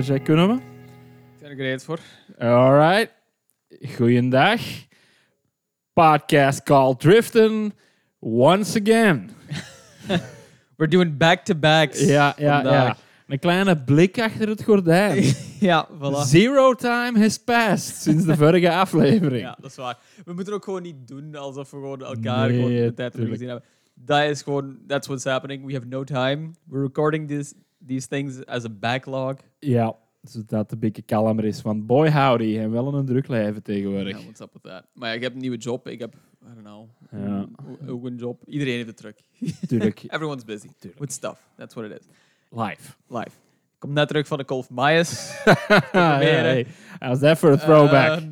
Zei, kunnen we? Ik ben er gereed voor. Alright. Goeiedag. Podcast called Driften. Once again. We're doing back-to-backs. Ja, ja, ja. Een kleine blik achter het gordijn. ja, voilà. Zero time has passed sinds de vorige aflevering. Ja, dat is waar. We moeten ook gewoon niet doen alsof we gewoon elkaar Nee, gewoon de tijd hebben tuurlijk. gezien hebben. Dat is gewoon, that's what's happening. We have no time. We're recording this, these things as a backlog. Ja, zodat het een beetje kalmer is. Want boy howdy, en wel een druk leven tegenwoordig. Ja, what's up with that? Maar ja, ik heb een nieuwe job. Ik heb, I don't know, Ja. ook een job. Iedereen heeft het druk. Tuurlijk. Everyone's busy Tuurlijk. with stuff. That's what it is. Live. Live. Ik kom net terug van de Golf Myers. ja, hey. How's that for a throwback?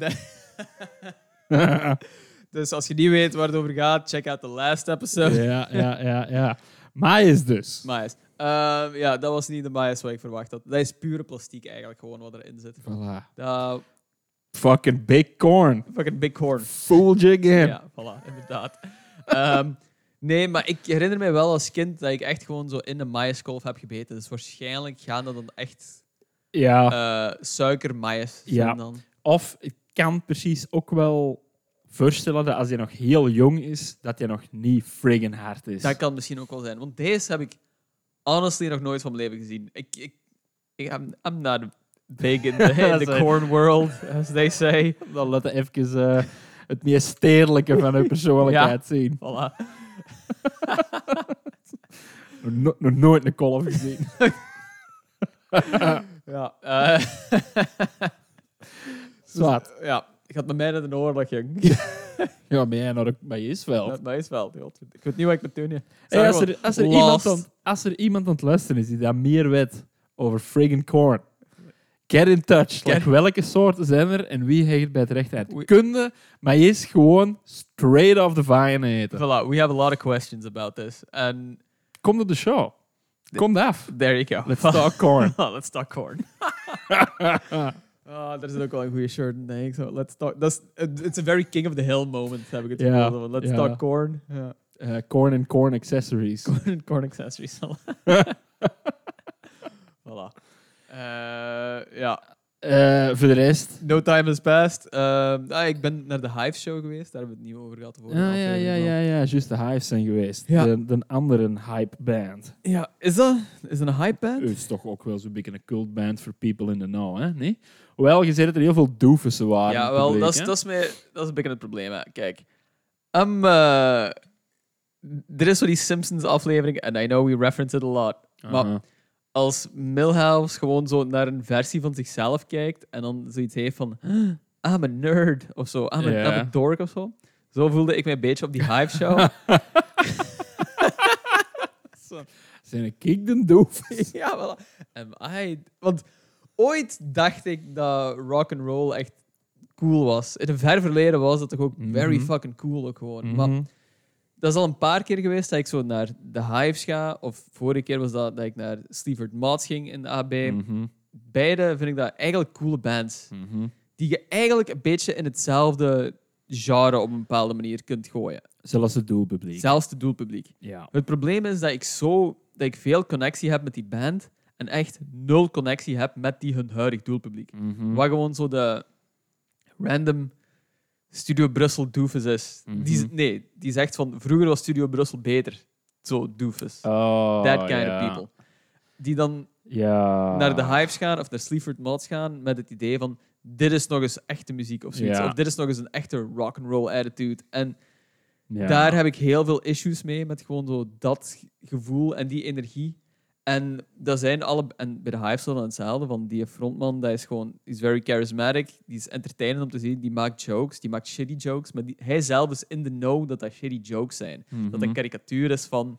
Uh, dus als je niet weet waar het over gaat, check out the last episode. ja, ja, ja, ja. Maïs dus. Myers. Ehm, ja, dat was niet de Myers wat ik verwacht had. Dat is pure plastiek eigenlijk gewoon wat erin zit. Voilà. Dat Fucking big corn. fucking big corn. Fooled you again. Ja, voilà, inderdaad. Ehm, nee, maar ik herinner me wel als kind dat ik echt gewoon zo in de maïskolf heb gebeten. Dus waarschijnlijk gaan dat dan echt Ja. eh suiker maïs zijn Ja. dan. Of ik kan precies ook wel voorstellen dat als hij nog heel jong is, dat hij nog niet friggin hard is. Dat kan misschien ook wel zijn. Want deze heb ik honestly nog nooit van mijn leven gezien. Ik, ik, ik I'm, I'm not big in the, in the corn world, as they say. Dan laten we even eh, het meest stedelijke van hun persoonlijkheid zien. Voilà. Nog no- nog nooit een kolf gezien. Ja. eh, Zwart. ja, ik had met mij naar de oorlog, jong. Ja, maar jij bij is wel. Dat is wel. God. Ik weet niet wat ik moet doen. Hey, als, er, als, er iemand aan, als er iemand aan het luisteren is die daar meer weet over friggin' corn, get in touch. Get- Like, welke soorten zijn er en wie heeft bij het recht uit? We- Kunde, maar je is gewoon straight off the vine eten. Voilà, we have a lot of questions about this. And Kom op de show. Kom af. there you go. Let's talk corn. Oh, let's talk corn. Oh, daar zit ook wel een goede shirt denk ik. So, let's talk. That's, uh, it's a very king of the hill moment, heb ik het Ja, gevoel. Let's ja. talk corn. Ja. Eh, uh, corn and corn accessories. Corn, and corn accessories. voilà. Ja, uh, Eh, voor de rest. no time has passed. Ah, ik ben naar de Hive Show geweest. Daar hebben we het niet over gehad. Ah, ja, ja, aflevering ja, wel. ja. Juist de Hives zijn geweest. Ja. De, de andere hype band. ja. Is dat, is dat een hype band? Het is toch ook wel zo'n beetje een cult band voor people in the know, hè? Nee? Hoewel, je zei dat er heel veel doofussen waren. Ja, wel, publiek, dat is, dat, is mij, dat is een beetje het probleem. Hè. Kijk, um, er is zo die Simpsons-aflevering, en I know we reference it a lot. Maar. Als Milhouse gewoon zo naar een versie van zichzelf kijkt en dan zoiets heeft van "Ah, I'm a nerd of zo, I'm, a. I'm a dork of zo. Zo voelde ik mij een beetje op die Hive Show. Zijn een kick de doof? ja, wel. Am I... Want ooit dacht ik dat rock and roll echt cool was. In een ver verleden was dat toch ook very Mhm. fucking cool ook gewoon. Maar Mhm. Dat is al een paar keer geweest dat ik zo naar de Hives ga. Of vorige keer was dat dat ik naar Sleaford Mods ging in de AB. Mhm. Beide vind ik dat eigenlijk coole bands. Mhm. Die je eigenlijk een beetje in hetzelfde genre op een bepaalde manier kunt gooien. Zelfs het doelpubliek. Zelfs het doelpubliek. Ja. Het probleem is dat ik zo dat ik veel connectie heb met die band en echt nul connectie heb met die hun huidig doelpubliek. Mhm. Wat gewoon zo de random Studio Brussel doofus is. die, Mhm. nee, die zegt van vroeger was Studio Brussel beter. Zo doofus. Oh, That kind of people. Die dan naar de Hives gaan of naar Sleaford Mods gaan met het idee van dit is nog eens echte muziek of zoiets. Of dit is nog eens een echte rock and roll attitude. En daar heb ik heel veel issues mee met gewoon zo dat gevoel en die energie. En dat zijn alle en bij de Hives dat dan hetzelfde van die frontman, dat is gewoon is very charismatic, die is entertainend om te zien, die maakt jokes, die maakt shitty jokes, maar die, hij zelf is in the know dat dat shitty jokes zijn. Dat Mhm. een karikatuur is van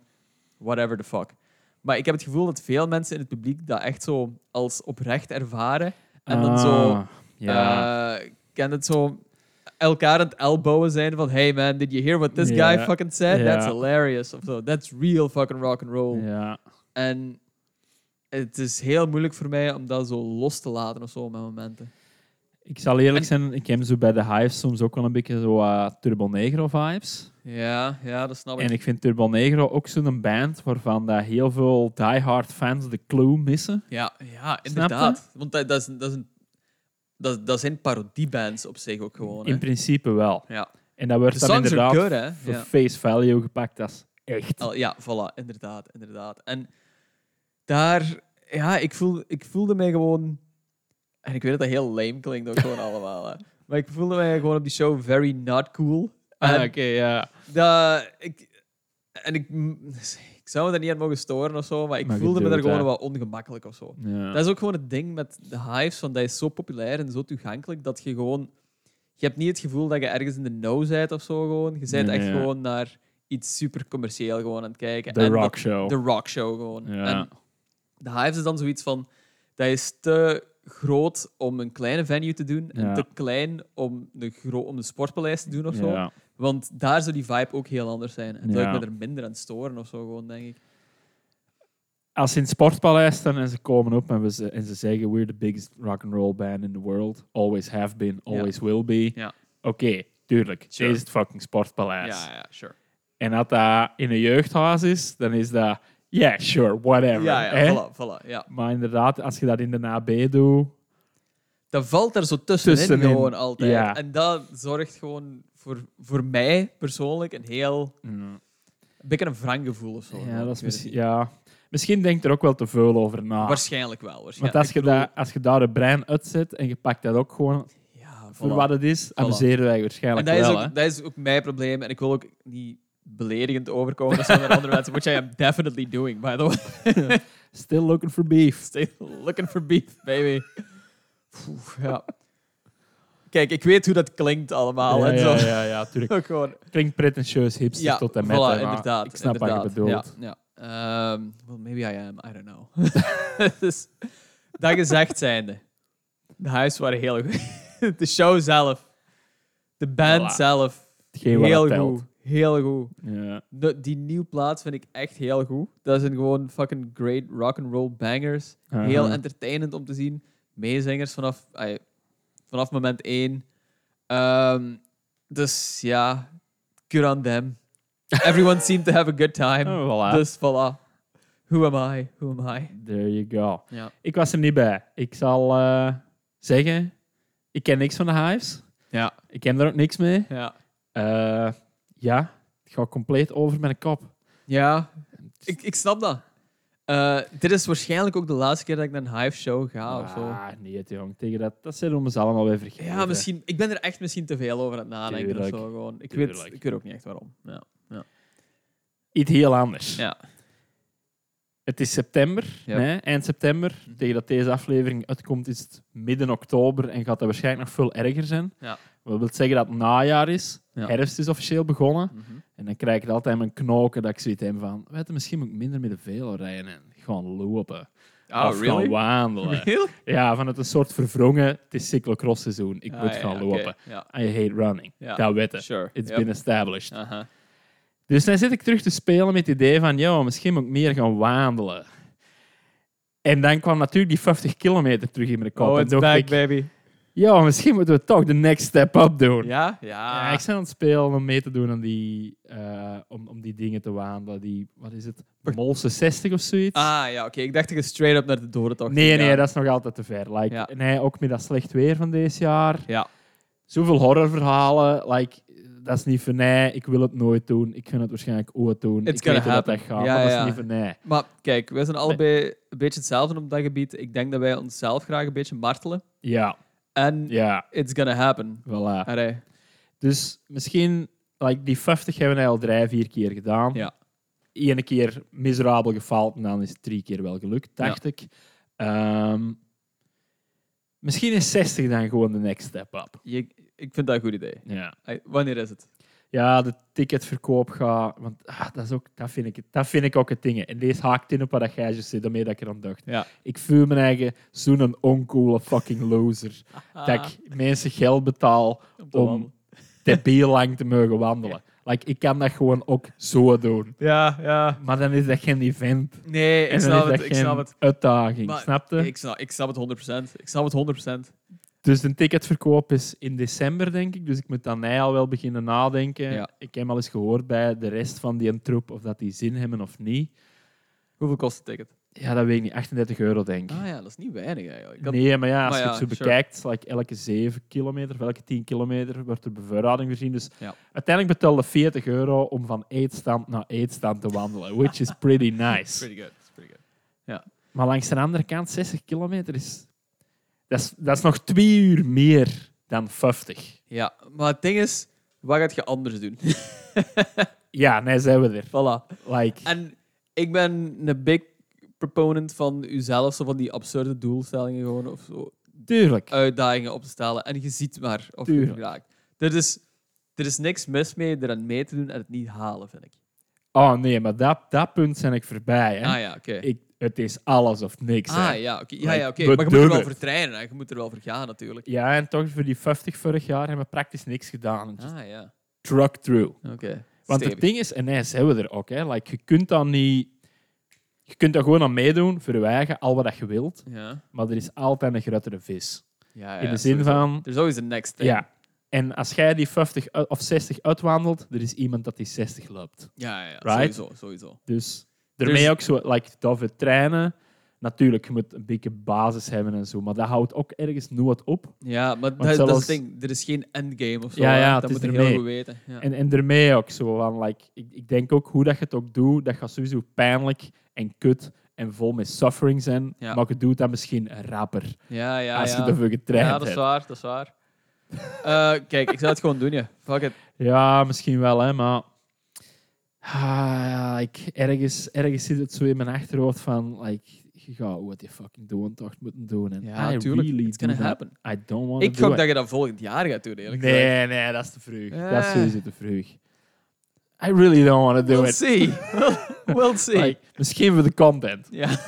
whatever the fuck. Maar ik heb het gevoel dat veel mensen in het publiek dat echt zo als oprecht ervaren. En dan zo, Ah, Ja. eh, ken het zo, elkaar aan het elbowen zijn van hey man, did you hear what this guy fucking said? That's hilarious. Of zo, that's real fucking rock and roll. ja. En het is heel moeilijk voor mij om dat zo los te laten of zo met momenten. Ik zal eerlijk En- zijn, ik heb zo bij de Hives soms ook wel een beetje zo eh, Turbo Negro vibes. Ja, ja, dat snap ik. En ik vind Turbo Negro ook zo'n band waarvan dat heel veel diehard fans de clue missen. Ja, ja inderdaad. Want dat, dat, is, dat, is een, dat, dat zijn parodiebands op zich ook gewoon. In Hè. principe wel. Ja. En dat wordt dan inderdaad good, voor Ja. face value gepakt als echt. Al, ja, voilà, inderdaad, inderdaad. En daar, ja, ik, voel, ik voelde mij gewoon... En ik weet dat dat heel lame klinkt ook gewoon allemaal, hè. Maar ik voelde mij gewoon op die show very not cool. Ah, Oké, ja. dat, ik, en ik, ik zou me daar niet aan mogen storen of zo, maar ik Maar voelde me daar gewoon wat ongemakkelijk of zo. ja. Dat is ook gewoon het ding met de Hives, van dat is zo populair en zo toegankelijk dat je gewoon... Je hebt niet het gevoel dat je ergens in de know bent of zo gewoon. Je bent Nee, echt ja. gewoon naar iets super commercieel gewoon aan het kijken. De En rock show. De rock show gewoon. Ja. En de Hives is dan zoiets van... Dat is te groot om een kleine venue te doen en Ja. te klein om de, om de sportpaleis te doen of zo. Ja. Want daar zou die vibe ook heel anders zijn. En zou Ja. ik me er minder aan storen of zo gewoon, denk ik. Als ze in het sportpaleis staan en ze komen op en, we ze, en ze zeggen we're the biggest rock and roll band in the world, always have been, always will be. Ja. Oké, tuurlijk. Sure. Dit is het fucking sportpaleis. Ja, ja, sure. En als dat in een jeugdhuis is, dan is dat yeah, sure, whatever. Ja, ja, hè? voilà, voilà, ja. Maar inderdaad, als je dat in de AB doet, Dat valt er zo tussenin, Tussenin, gewoon altijd. ja. En dat zorgt gewoon voor, voor mij persoonlijk een heel... mm, Een beetje een wrang gevoel of zo. ja, dat is misschien, ja, misschien denkt er ook wel te veel over na. Waarschijnlijk wel. Want Waarschijnlijk. als je, bedoel, dat, als je daar een brein uitzet en je pakt dat ook gewoon Ja, voor voilà. wat het is, amuseren wij En waarschijnlijk dat is, wel. ook, hè. dat is ook mijn probleem. En ik wil ook niet beledigend overkomen als andere mensen. Which I am definitely doing, by the way. Still looking for beef. Still looking for beef, baby. Oef, ja. Kijk, ik weet hoe dat klinkt allemaal. ja, en ja, zo. ja, ja, tuurlijk. Ook gewoon Klinkt pretentieus hipster Ja, tot en met. voilà, inderdaad. Ik snap inderdaad. wat je bedoelt. Ja, ja. Ehm, well, maybe I am. I don't know. dus, dat gezegd zijnde. De huis waren heel goed. De show zelf. De band Voilà. zelf. Heel goed. Heel goed. Ja. De, die nieuwe plaats vind ik echt heel goed. Dat zijn gewoon fucking great rock and roll bangers. Heel entertainend om te zien. Meezingers vanaf, ay, vanaf moment één. Ehm, dus ja, good on them. Everyone seemed to have a good time. Oh, voilà. Dus voilà. Who am I? Who am I? There you go. Ja. Ik was er niet bij. Ik zal eh, zeggen, ik ken niks van de Hives. Ja. Ik ken er ook niks mee. Ja. Eh, ja, het gaat compleet over mijn kop. Ja. Ik, ik snap dat. Eh, dit is waarschijnlijk ook de laatste keer dat ik naar een hive show ga of zo. Ah, nee, jong. Tegen dat, dat zijn we ons allemaal weer vergeten. Ja, misschien. Ik ben er echt misschien te veel over aan het nadenken Tuurlijk. of zo. Gewoon. Ik, weet, ik weet ook niet echt waarom. Ja. Iets heel anders. ja. Het is september, Ja. hè, eind september. Mhm. Tegen dat deze aflevering uitkomt is het midden oktober en gaat dat waarschijnlijk nog veel erger zijn. Ja. Dat wil zeggen dat het najaar is. Ja. Herfst is officieel begonnen. Mhm. En dan krijg ik altijd mijn knoken dat ik zoiets heb van... Weet je, misschien moet ik minder met de velo rijden en gewoon lopen. Oh, of really? gaan wandelen. Really? Ja, van het een soort verwrongen... Het is cyclocross seizoen. Ik Ah, moet ja, gaan lopen. Ja. En je hate running. Ja. Dat weten. Sure. It's Yep. been established. Aha. Dus dan zit ik terug te spelen met het idee van, ja, misschien moet ik meer gaan wandelen. En dan kwam natuurlijk die 50 kilometer terug in mijn kop. Oh, it's dacht back, ik, baby. Ja, misschien moeten we toch de next step up doen. Ja? Ja, Ja. ik ben aan het spelen om mee te doen aan die, eh, om, om die dingen te wandelen. Die, wat is het? Molse 60 of zoiets? Ah, ja, oké. Ik dacht dat je straight up naar de dodentocht nee, ging nee, dat is nog altijd te ver. Like, Ja. Nee, ook met dat slecht weer van deze jaar. Ja. Zoveel horrorverhalen. Like, dat is niet voor mij. Ik wil het nooit doen. Ik ga het waarschijnlijk ooit doen. It's ik weet dat, dat happen. gaat, Ja, maar dat ja. is niet voor mij. Maar kijk, wij zijn allebei een beetje hetzelfde op dat gebied. Ik denk dat wij onszelf graag een beetje martelen. Ja, En ja, it's gonna happen. voilà. Allee. Dus misschien, like, die 50 hebben wij al drie, vier keer gedaan. Ja. Eén keer miserabel gefaald en dan is het drie keer wel gelukt, dacht ik. Ehm, misschien is 60 dan gewoon de next step up. Je, ik vind dat een goed idee. Ja, Wanneer is het? Ja de ticketverkoop gaat... Want ah, dat, is ook, dat, vind ik, dat vind ik ook het ding. En deze haakt in op wat jij juist zei, daarmee dat ik er aan dacht. Ja. Ik voel me eigen zo'n oncoole fucking loser. Dat ik mensen geld betaal Om debiel lang te mogen wandelen. Like, ik kan dat gewoon ook zo doen. Ja, ja. Maar dan is dat geen event. Nee, ik snap het. Ik snap het. uitdaging. Maar snap je? Ik snap, ik snap het 100%. Ik snap het 100%. Dus de ticketverkoop is in december, denk ik. Dus ik moet dan mij al wel beginnen nadenken. Ja. Ik heb al eens gehoord bij de rest van die troep of dat die zin hebben of niet. Hoeveel kost het ticket? Ja, dat weet ik niet. 38 euro, denk ik. Ah ja, dat is niet weinig eigenlijk. Ik had- Nee, maar ja, als Maar je ja, het zo sure. bekijkt, like elke 7 kilometer of elke 10 kilometer wordt er bevoorrading voorzien. Dus Ja. uiteindelijk betaalde 40 euro om van eetstand naar eetstand te wandelen, which is pretty nice. Pretty good. pretty good. Maar langs de andere kant, 60 kilometer is... Dat is, dat is nog twee uur meer dan 50. Ja, maar het ding is, wat gaat je anders doen? Ja, nee, zijn we er. voilà. Like, En ik ben een big proponent van uzelf, zo van die absurde doelstellingen gewoon, of zo, tuurlijk. uitdagingen op te stellen. En je ziet maar of je Tuurlijk. er raakt. Er is, er is niks mis mee eraan mee te doen en het niet halen, vind ik. Oh nee, maar dat, dat punt zijn ik voorbij. Hè. Ah ja, oké. ik, het is alles of niks. hè. Ah ja, oké. Ja, ja, oké. Maar je moet er wel het. voor trainen. Hè. Je moet er wel voor gaan, natuurlijk. Ja, en toch voor die 50 vorig jaar hebben we praktisch niks gedaan. Just Ah ja, truck through. oké. Want Stevig. het ding is, en nee, zijn we er ook. Hè. Like, je kunt dan niet... Je kunt daar gewoon aan meedoen, eigen, al wat dat je wilt. Ja. Maar er is altijd een grotere vis. Ja, ja, In de zin sowieso. van... Er is always een next thing. Ja. En als jij die 50 uit- of 60 uitwandelt, er is iemand dat die 60 loopt. ja, ja, Right? sowieso, sowieso. Dus daarmee Dus- ook zo, like, dat we trainen. Natuurlijk, je moet een beetje basis hebben en zo, maar dat houdt ook ergens nooit op. Ja, maar dat, dat is zelfs- het ding. Er is geen endgame of zo. Ja, ja, dat moet je heel goed weten. Ja. En, en daarmee ook zo van, like, ik, ik denk ook hoe dat je het ook doet, dat gaat sowieso pijnlijk en kut en vol met suffering zijn, Ja. maar je doet dat misschien rapper ja, ja, als ja. je ervoor getraind ja, dat is waar, dat is waar. Eh, kijk, ik zou het gewoon doen, ja. Fuck it. Ja, misschien wel, hè, maar ah, ja, ik, ergens, ergens zit het zo in mijn achterhoofd van, like, je gaat wat je fucking doen toch moeten doen. En Ja, natuurlijk. really It's gonna happen. I don't want Ik to do gok dat je dat volgend jaar gaat doen, eerlijk gezegd. Nee, nee, dat is te vroeg. Dat is Eh. sowieso te vroeg. I really don't want to do We'll it. see. We'll, we'll see. Like, misschien voor de content. Ja.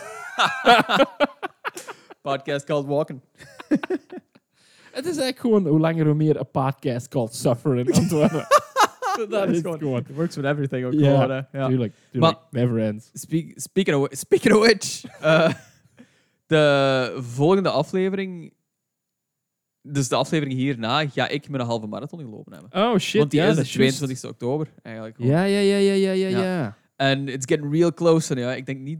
Podcast called Walking. Het is eigenlijk gewoon hoe langer hoe meer een podcast called Suffering aan dat is gewoon- gewoon. It works with everything hè. Ja. Tuurlijk, tuurlijk. Maar- Never ends. Speak, speaking, of, speaking of which, eh, de volgende aflevering, dus de aflevering hierna, ga ik met een halve marathon gelopen hebben. Oh shit, Want die is de juist. 22 oktober, eigenlijk. Ja, ja, ja, ja, ja, ja. En it's getting real close. En ja, ik denk niet...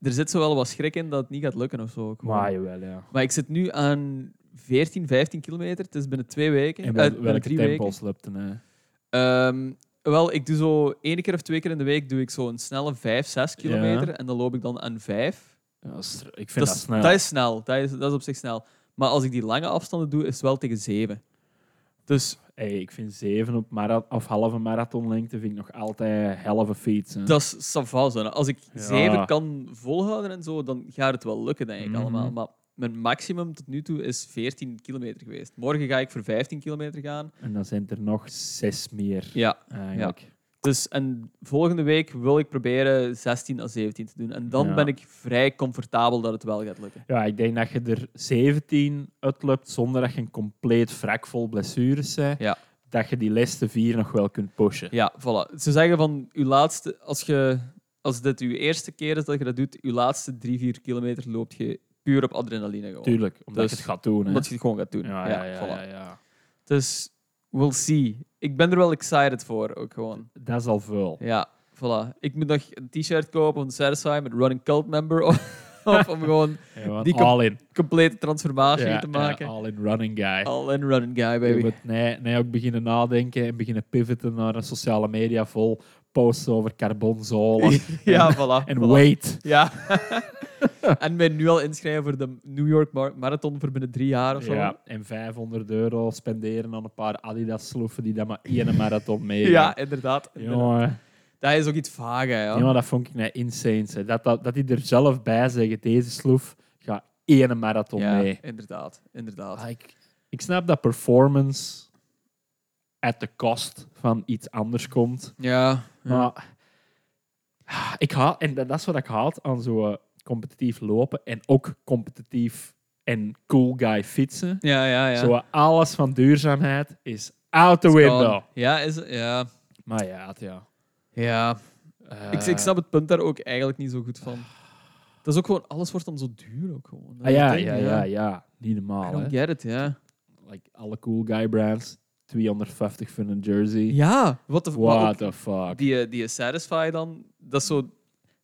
Er zit zo wel wat schrik in dat het niet gaat lukken of zo. Maar jawel, ja. Maar ik zit nu aan 14, 15 kilometer. Het is binnen twee weken. En wel, binnen welke drie tempos loopt dan? Ehm, wel, ik doe zo één keer of twee keer in de week doe ik zo een snelle 5, 6 kilometer. En dan loop ik dan aan 5. Ja, dat is- ik vind dat, is, snel. dat is snel. Dat is, dat is op zich snel. Maar als ik die lange afstanden doe, is het wel tegen 7. Dus Hey, ik vind zeven op mara- of halve marathonlengte vind ik nog altijd halve fiets. hè. dat is savas. Als ik Ja. 7 kan volhouden en zo, dan gaat het wel lukken, denk ik Mhm. allemaal. Maar mijn maximum tot nu toe is 14 kilometer geweest. Morgen ga ik voor 15 kilometer gaan. En dan zijn er nog zes meer. Ja, Eigenlijk. Dus en volgende week wil ik proberen 16 à 17 te doen. En dan Ja. ben ik vrij comfortabel dat het wel gaat lukken. Ja, ik denk dat je er 17 uitloopt zonder dat je een compleet wrak vol blessures bent. Ja. Dat je die laatste vier nog wel kunt pushen. Ja, voilà. Ze zeggen van uw laatste, als, je, als dit uw eerste keer is dat je dat doet, uw laatste 3, 4 kilometer loopt je puur op adrenaline gewoon. Tuurlijk, omdat Dus- je het gaat doen. Hè. Omdat je het gewoon gaat doen. Ja, ja, ja, voilà. ja, ja. Dus we'll see. Ik ben er wel excited voor ook gewoon. Dat is al veel. Ja, voilà. Ik moet nog een t-shirt kopen van Satisfy met Running Cult Member. of om gewoon Die all in. complete transformatie te maken. all in running guy. All in running guy, Je baby. moet nee, nee, ook beginnen nadenken en beginnen pivoten naar een sociale media vol posts over carbonzolen ja, voilà. en voilà. weight. Ja. en mij nu al inschrijven voor de New York Mar- Marathon voor binnen drie jaar of zo. Ja, en 500 euro spenderen aan een paar Adidas-sloeven die dan maar één marathon meegaan. Ja, inderdaad. Jongen, Dat is ook iets vaag, hè, ja. jongen, dat vond ik net insane. Dat, dat, dat die er zelf bij zeggen, deze sloef gaat één marathon ja, mee. inderdaad. inderdaad. Ah, ik, ik snap dat performance at the cost van iets anders komt. Ja. ja. Maar ik haat, en dat is wat ik haat aan zo eh, competitief lopen en ook competitief en cool guy fietsen. Ja, ja, ja. Zo alles van duurzaamheid is out the window. Ja, is het? Ja. Maar ja, het- ja. Ja. Eh, Ik, ik snap het punt daar ook eigenlijk niet zo goed van. Dat is ook gewoon, alles wordt dan zo duur ook gewoon. Ah, ja, ja, ja, ja. Niet I normaal, don't hè. get it, ja. Like, alle cool guy brands, 250 voor een jersey. Ja, de maar What the fuck. Die, eh, die Satisfy dan, dat is zo...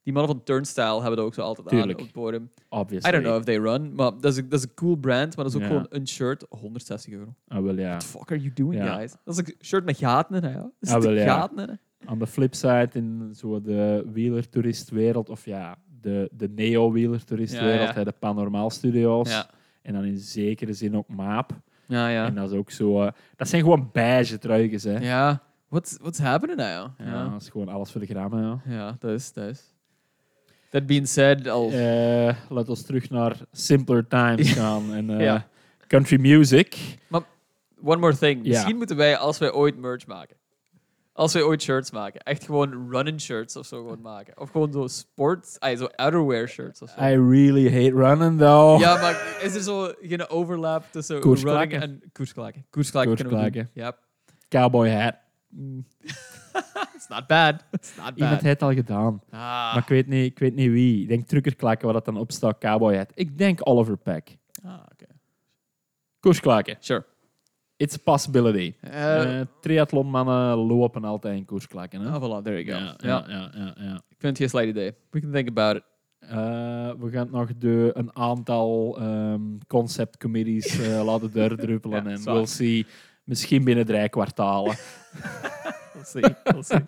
Die mannen van Turnstile hebben dat ook zo altijd Tuurlijk. aan op het podium. Obviously. I don't know if they run, maar dat is, een- dat is een cool brand, maar dat is ook Ja. gewoon een shirt, 160 euro. Ah, wel ja. What the fuck are you doing, Ja. guys? Dat is een shirt met gaten in, hè? ja. Er Ah, wel, ja. gaten in, hè? Aan de flipside, in zo de wielertouristwereld, of ja, de, de neo-wielertouristwereld, Ja, ja. hè, de Panormaal Studios. Ja. En dan in zekere zin ook Maap. Ja, ja. En dat is ook zo... eh, dat zijn gewoon beige truikens, hè. Ja, what's, what's happening now? Ja, Ja. dat is gewoon alles voor de grammen, ja. Ja, dat is, dat is. That being said, al... Eh, laten we terug naar simpler times gaan. En, eh, Ja. Country music. One more thing. Misschien moeten wij, als wij ooit merch maken, als wij ooit shirts maken, echt gewoon run-in shirts of zo gewoon maken. Of gewoon zo sports, ah, zo outerwear shirts of zo. I really hate running, though. Ja, maar is er zo geen overlap tussen running en koersklakken? Koersklakken kunnen we doen. Ja. Cowboy hat. It's not bad. It's not Iemand bad. heeft het al gedaan. Ah. Maar ik weet, niet, ik weet niet wie. Ik denk truckerklakken waar dat dan op staat, cowboy hat. Ik denk Oliver Peck. Ah, oké. Koersklakken. Sure. It's a possibility. Eh triathlonmannen lopen altijd in koersklakken. Hè? ah, voilà, there you go. ja, Ja, ja, ja, ja. Ik vind het geen slecht idee. We can think about it. Eh, we gaan nog de, een aantal concept committees laten doordruppelen. Ja, en we'll see. Misschien binnen drie kwartalen. We'll see. We'll see.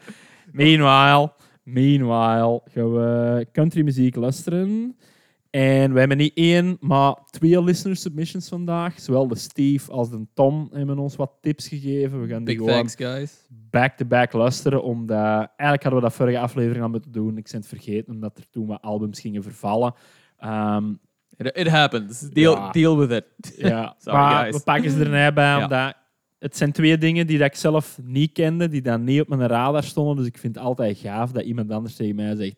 meanwhile, meanwhile gaan we country muziek luisteren. En we hebben niet één, maar twee listener submissions vandaag. Zowel de Steve als de Tom hebben ons wat tips gegeven. We gaan die Big gewoon back-to-back luisteren. Omdat eigenlijk hadden we dat vorige aflevering al moeten doen. Ik ben het vergeten, omdat er toen wat albums gingen vervallen. Ehm, It, it happens. Deal, Ja. deal with it. ja, Sorry, maar guys. we pakken ze erbij bij, Ja. omdat het zijn twee dingen die dat ik zelf niet kende, die dan niet op mijn radar stonden. Dus ik vind het altijd gaaf dat iemand anders tegen mij zegt,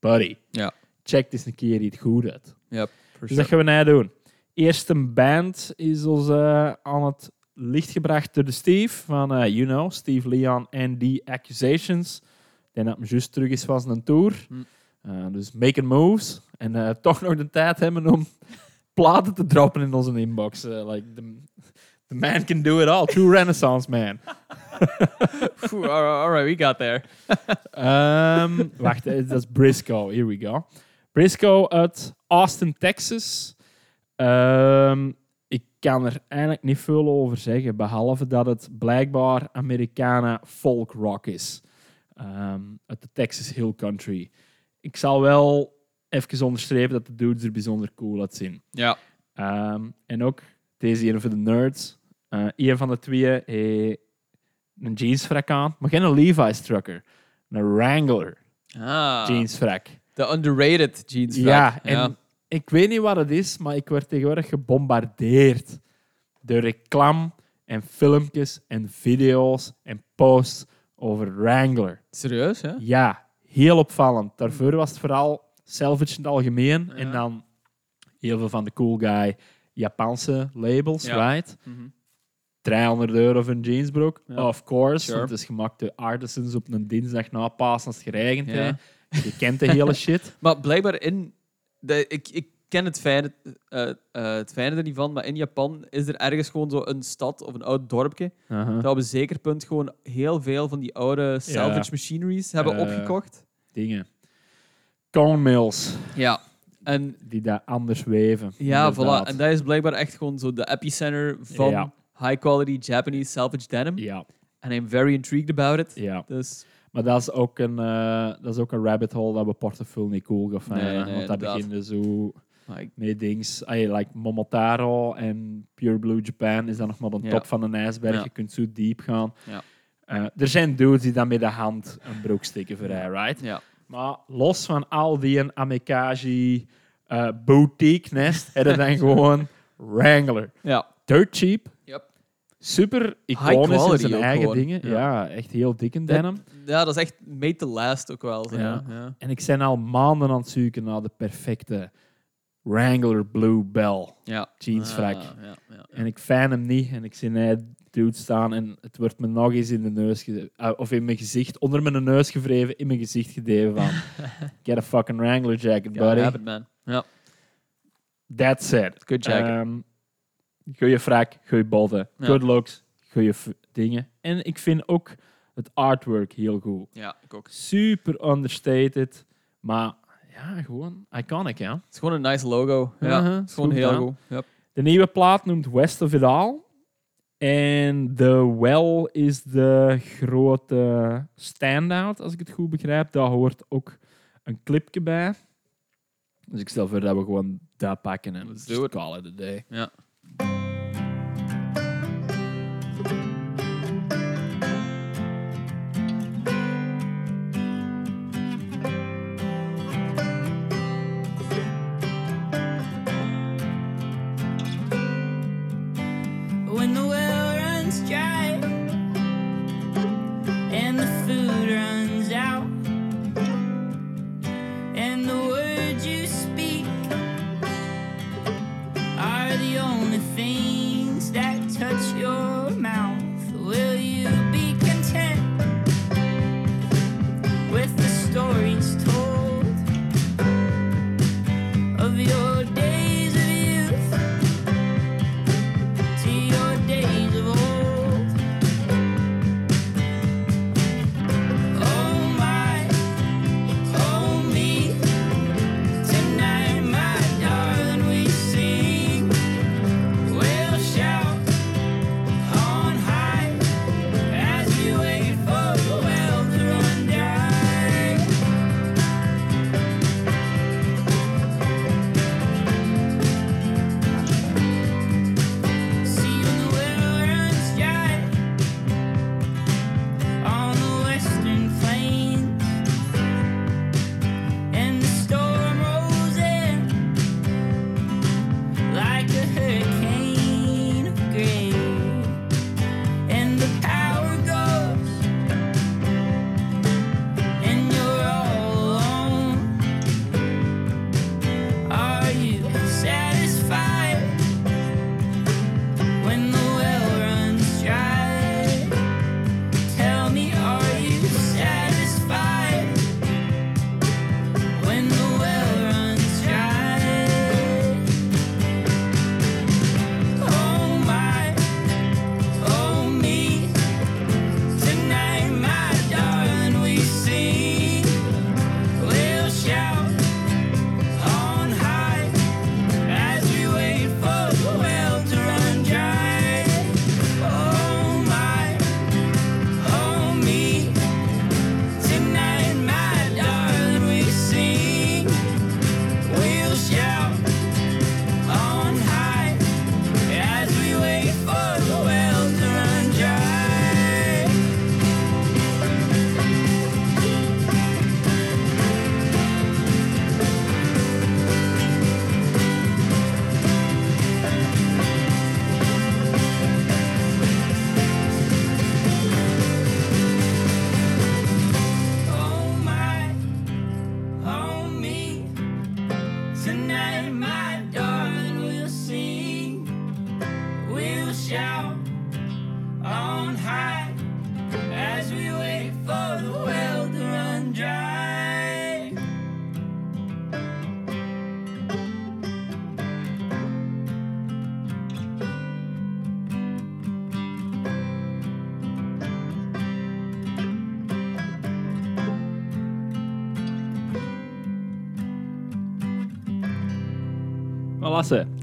buddy, Ja. Check eens een keer iets goed uit. Yep, for Dus sure. dat gaan we nu doen. Eerste band is ons eh, aan het licht gebracht door de Steve van, eh, you know, Steve Leon and The Accusations. Ik denk dat hem juist terug is van zijn tour. Hm. Eh, dus making moves. En toch nog de tijd hebben om platen te droppen in onze inbox. Like the, the man can do it all. True renaissance man. Phew, all right, all right, we got there. Ehm, wacht, dat is Briscoe. Here we go. Briscoe uit Austin, Texas. Ehm, ik kan er eigenlijk niet veel over zeggen, behalve dat het blijkbaar Americana folk rock is. Ehm, uit de Texas Hill Country. Ik zal wel even onderstrepen dat de dudes er bijzonder cool uitzien. Ja. Ehm, en ook, deze een voor de nerds. Eh een van de twee heeft een jeansfrak aan, maar geen Levi's trucker. Een Wrangler Ah, jeansfrak. De underrated jeans Ja, en ik weet niet wat het is, maar ik word tegenwoordig gebombardeerd door reclame en filmpjes en video's en posts over Wrangler. Serieus, hè? Ja, heel opvallend. Daarvoor was het vooral salvage in het algemeen en dan heel veel van de cool guy Japanse labels, Ja. right? Mhm. 300 euro voor een jeansbroek. Ja. Of course, Sure. het is gemaakt door artisans op een dinsdag na Pasen als het geregend Ja. Je kent de hele shit. Maar blijkbaar in... De, ik, ik ken het fijne, eh, het fijne er niet van, maar in Japan is er ergens gewoon zo een stad of een oud dorpje dat op een zeker punt gewoon heel veel van die oude salvage machineries hebben Eh, opgekocht. Dingen. Cone mills, Ja. En die daar anders weven. ja, inderdaad. voilà. En dat is blijkbaar echt gewoon zo de epicenter van Ja. high quality Japanese salvage denim. Ja, En I'm very intrigued about it. ja. Dus Maar dat is, ook een, eh, dat is ook een rabbit hole dat we portefeuille niet cool gaan vinden. Nee, nee, want daar beginnen zo met dings. Ay, like Momotaro en Pure Blue Japan is dan nog maar de top van een ijsberg. Je kunt zo diep gaan. Ja. Eh, er zijn dudes die dan met de hand een broek steken voor hij, right? ja. Maar los van al die een Amikaji eh boutique nest, hebben dan gewoon Wrangler. Ja. Dirt cheap. Super High iconisch in quality zijn eigen gewoon. dingen. Ja. Ja. echt heel dik in denim. ja, dat is echt made to last ook wel. Zo. Ja. Ja. En ik ben al maanden aan het zoeken naar de perfecte Wrangler Blue Bell Ja. jeansfrak. Ah, ja, ja, ja. En ik fan hem niet. En ik zie hij dude staan en het wordt me nog eens in de neus ge- eh, of in mijn gezicht, onder mijn neus gevreven, in mijn gezicht gedeven van get a fucking Wrangler jacket, Ja, buddy. have it, man. Ja, That's it. good jacket. Ehm goeie frak, goeie botten, Ja. good looks, goeie f- dingen. En ik vind ook het artwork heel goed. ja, ik ook. Super understated, maar ja, gewoon iconic, ja. Het is gewoon een nice logo. Ja, Uh-huh, het is gewoon goed heel goed. Yep. De nieuwe plaat noemt West of It All. En The Well is de grote standout, als ik het goed begrijp. Daar hoort ook een clipje bij. Dus ik stel voor dat we gewoon dat pakken en Let's do it. call it a day. Ja.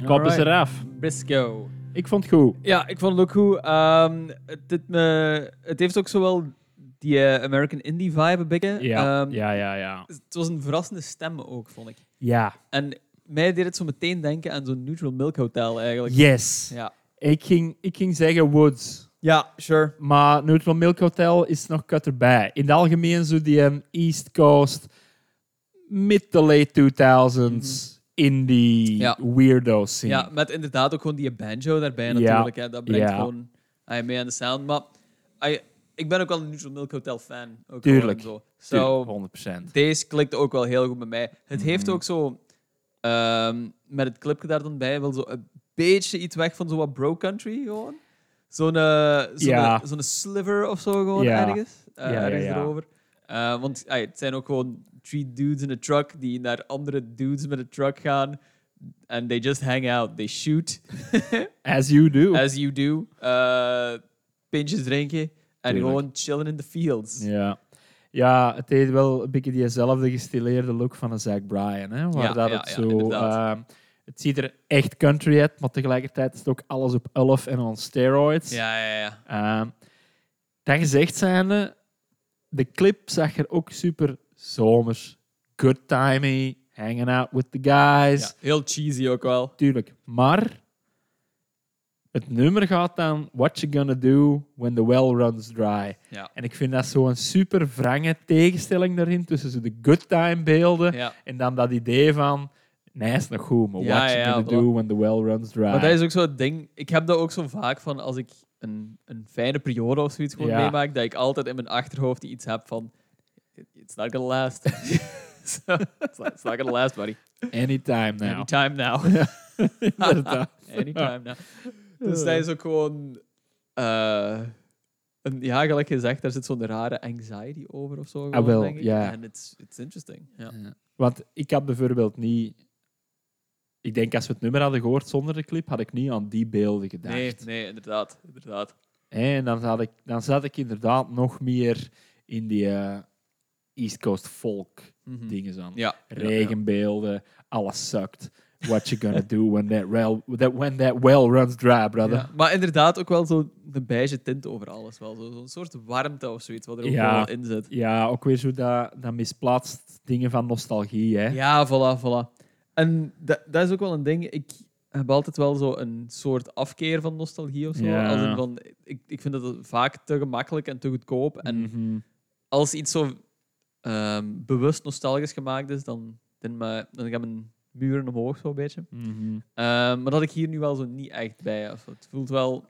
Kop is eraf. Briscoe. Ik vond het goed. Ja, ik vond het ook goed. Ehm, het, het, me, het heeft ook zowel die eh, American Indie vibe een beetje. Ja, Ehm, ja, ja, ja. Het was een verrassende stem ook, vond ik. Ja, En mij deed het zo meteen denken aan zo'n Neutral Milk Hotel eigenlijk. yes. Ja. Ik, ging, ik ging zeggen Woods. Ja, sure. Maar Neutral Milk Hotel is nog cut erbij. In het algemeen zo die um, East Coast, mid to late 2000s, indie. Ja. weirdo scene. Ja, met inderdaad ook gewoon die banjo daarbij Ja. natuurlijk. Hè. Dat brengt Ja. gewoon ah, mee aan de sound. Maar ik ben ook wel een Neutral Milk Hotel fan. Ook Tuurlijk. Zo. So, Tuurlijk, 100%. deze klikte ook wel heel goed bij mij. Het heeft Mhm. ook zo, ehm, met het clipje daar dan bij, wel zo een beetje iets weg van zo wat bro country gewoon. zo'n eh, zo'n Ja. zo'n sliver of zo gewoon Ja. ergens, eh, Ja, ja, ergens ja. erover. Eh, want het zijn ook gewoon three dudes in a truck die naar andere dudes met een truck gaan. And they just hang out. They shoot, As you do. as you do. Eh pintjes drinken en gewoon chillen in the fields. Ja. ja, het heeft wel een beetje diezelfde gestileerde look van een Zach Bryan. Hè, waar Ja, dat ja, het zo... ehm, het ziet er echt country uit, maar tegelijkertijd is het ook alles op elf en on steroids. Ja, ja, ja. Ehm, dat gezegd zijnde, de clip zag er ook super zomers, good timing, hanging out with the guys. ja. Heel cheesy ook wel. Tuurlijk. Maar het nummer gaat dan What You Gonna Do When The Well Runs Dry. Ja. En ik vind dat zo'n super wrange tegenstelling daarin tussen de good time beelden Ja. en dan dat idee van nee, is nog goed, maar what you gonna do when the well runs dry. Maar dat is ook zo'n ding. Ik heb dat ook zo vaak van als ik een, een fijne periode of zoiets gewoon Ja. meemaak, dat ik altijd in mijn achterhoofd iets heb van it's not gonna last. So, it's, not, it's not gonna last, buddy. Anytime now. Anytime now. Anytime now. Dus dat is ook gewoon... een, ja, gelijk gezegd, daar zit zo'n rare anxiety over of zo. gewoon, Ah, wel, denk ik. ja. En it's, it's interesting. Ja. Ja. Want ik had bijvoorbeeld niet... Ik denk als we het nummer hadden gehoord zonder de clip, had ik niet aan die beelden gedacht. Nee, nee, inderdaad. inderdaad. En dan, had ik, dan zat ik inderdaad nog meer in die eh, East Coast folk Mhm. dingen aan. Ja. Regenbeelden, alles sukt. What you gonna do when that, well, that, when that well runs dry, brother. Ja, maar inderdaad ook wel zo de beige tint over alles. Wel. Zo- Zo'n soort warmte of zoiets wat er ook Ja. wel in zit. Ja, ook weer zo dat, dat misplaatst dingen van nostalgie. Hè? Ja, voilà, voilà. En dat, dat is ook wel een ding. Ik heb altijd wel zo een soort afkeer van nostalgie of zo. Ja. Als in van, ik, ik vind dat het vaak te gemakkelijk en te goedkoop. En Mhm. als iets zo ehm, bewust nostalgisch gemaakt is, dan, dan, ma- dan gaan mijn muren omhoog zo'n beetje. Mhm. Ehm, maar dat ik hier nu wel zo niet echt bij. Of zo. Het voelt wel...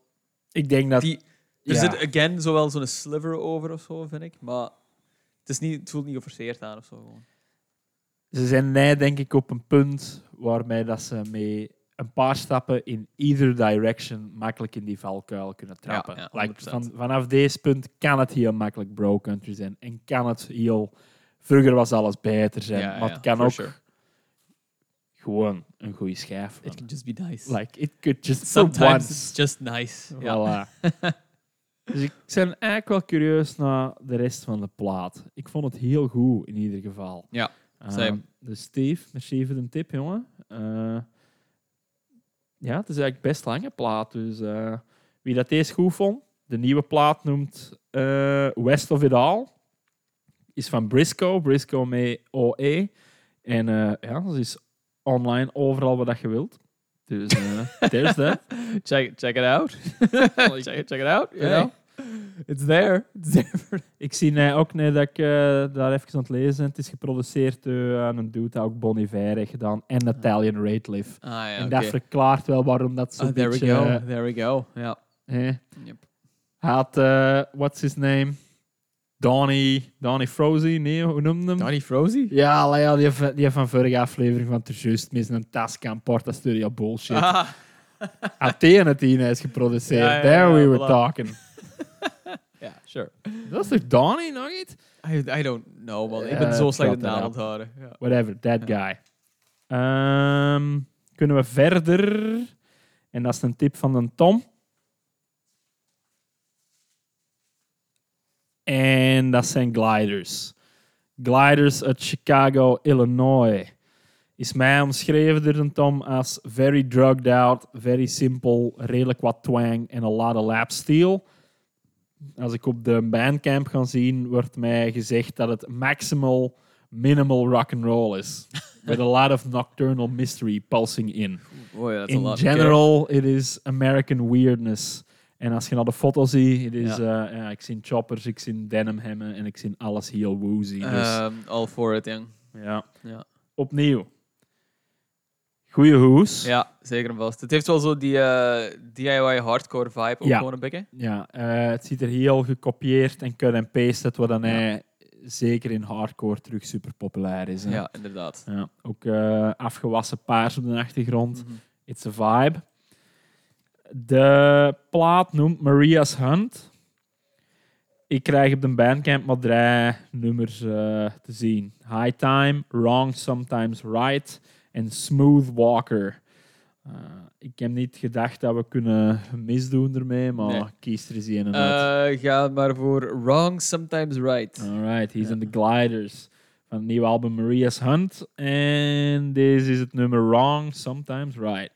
Ik denk dat... Die, er ja. zit again zo wel zo'n sliver over of zo, vind ik. Maar het, is niet, het voelt niet geforceerd aan of zo. Gewoon. Ze zijn nee, denk ik, op een punt waarmee dat ze mee een paar stappen in either direction makkelijk in die valkuil kunnen trappen. ja, like, 100%. van, vanaf deze punt kan het heel makkelijk bro country zijn. En kan het heel... Vroeger was alles beter zijn. Ja, maar ja, het kan ook sure. gewoon een goede schijf. It can just be nice. Like, it could just for Sometimes once. it's just nice. Ja. Voilà. dus ik ben eigenlijk wel curieus naar de rest van de plaat. Ik vond het heel goed in ieder geval. Ja, Ehm, dus Steve, merci voor de tip, jongen. Eh, ja, het is eigenlijk best lange plaat. Dus eh, wie dat deze goed vond, de nieuwe plaat noemt eh, West of It All. Is van Briscoe, Briscoe met OE. En ja, dat is online overal wat dat je wilt. Dus there's that. Check, check it out. check, check it out. You know? It's there. It's there. for- Ik zie nee, ook nee, dat ik eh, daar even aan het lezen ben. Het is geproduceerd door eh, een dude dat ook Bon Iver heeft gedaan en Italian Rateliff. Ah ja, en dat verklaart wel waarom dat zo Ah, there we go. There we go. Ja. Yep. Hij had, eh, what's his name? Donnie, Donnie Frozy, nee, hoe noemde hem? Donnie Frozy? Ja, ja, die, van- die van vorige aflevering van Het Just met een tas kan Porta Studio bullshit. Ah, Athene tien is geproduceerd. Ja, ja, There ja, we were voilà. talking. Ja, sure. Dat is toch Donnie nog iets? I, I don't know, man. Ik ben zo slecht in naam eraan. onthouden. Ja. Whatever, that guy. Ehm, kunnen we verder? En dat is een tip van een Tom. En dat zijn gliders. Gliders uit Chicago, Illinois. Is mij omschreven door een Tom als very drugged out, very simple, redelijk wat twang en a lot of lap steel. Als ik op de bandcamp ga zien, wordt mij gezegd dat het maximal minimal rock and roll is. With a lot of nocturnal mystery pulsing in. Oh ja, In lot. general, it is American weirdness. En als je naar de foto ziet, het is, Ja. eh, ja, ik zie choppers, ik zie denim hemmen en ik zie alles heel woozy. Dus, Ehm, all for it, jong. ja. ja. Opnieuw. Goeie hoes. Ja, zeker en vast. Het heeft wel zo die eh, DIY hardcore vibe ook Ja. gewoon een beetje. Ja, eh, het ziet er heel gekopieerd en cut en pasted, wat dan hij zeker in hardcore terug super populair is. Hè? Ja, inderdaad. Ja, ook eh, afgewassen paars op de achtergrond. Mhm. It's a vibe. De plaat noemt Maria's Hunt. Ik krijg op de Bandcamp maar drie nummers eh, te zien. High Time, Wrong Sometimes Right en Smooth Walker. Eh, ik heb niet gedacht dat we kunnen misdoen ermee, maar Nee. kies er eens een uit. Eh, ga maar voor Wrong Sometimes Right. Alright, hier zijn ja. de Gliders van het nieuwe album Maria's Hunt. En deze is het nummer Wrong Sometimes Right.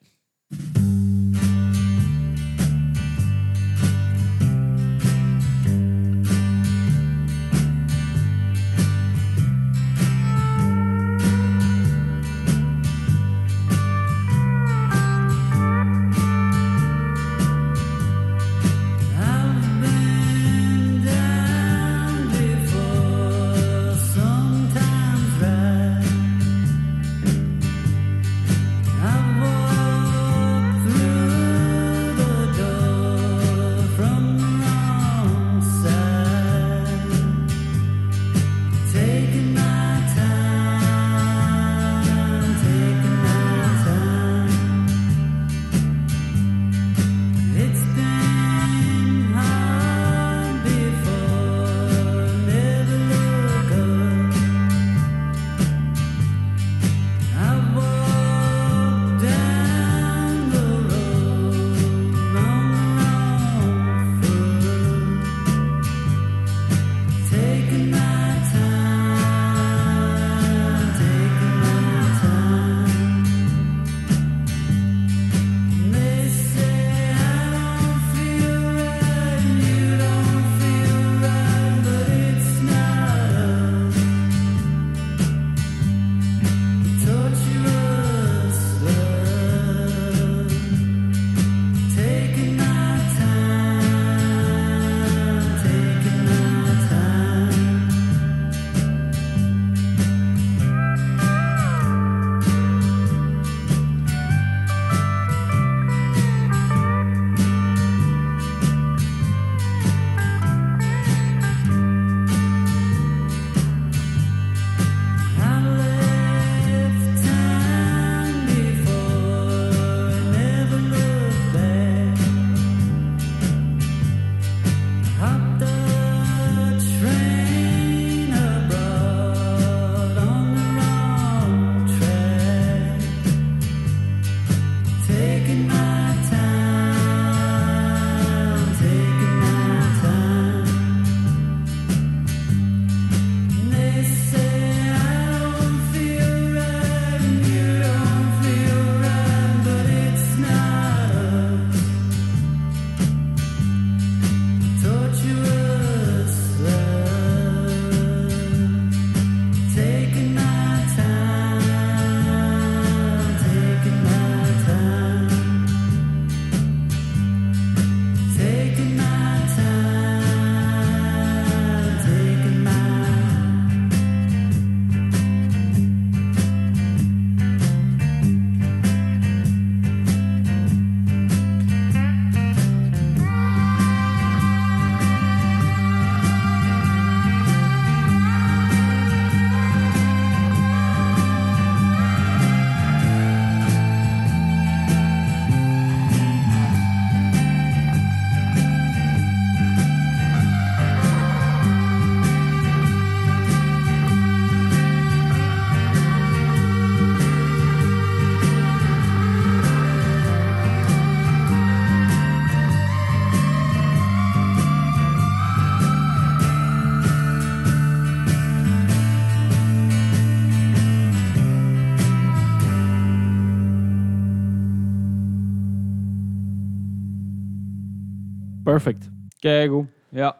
Perfect. Kijk hoe. Ja.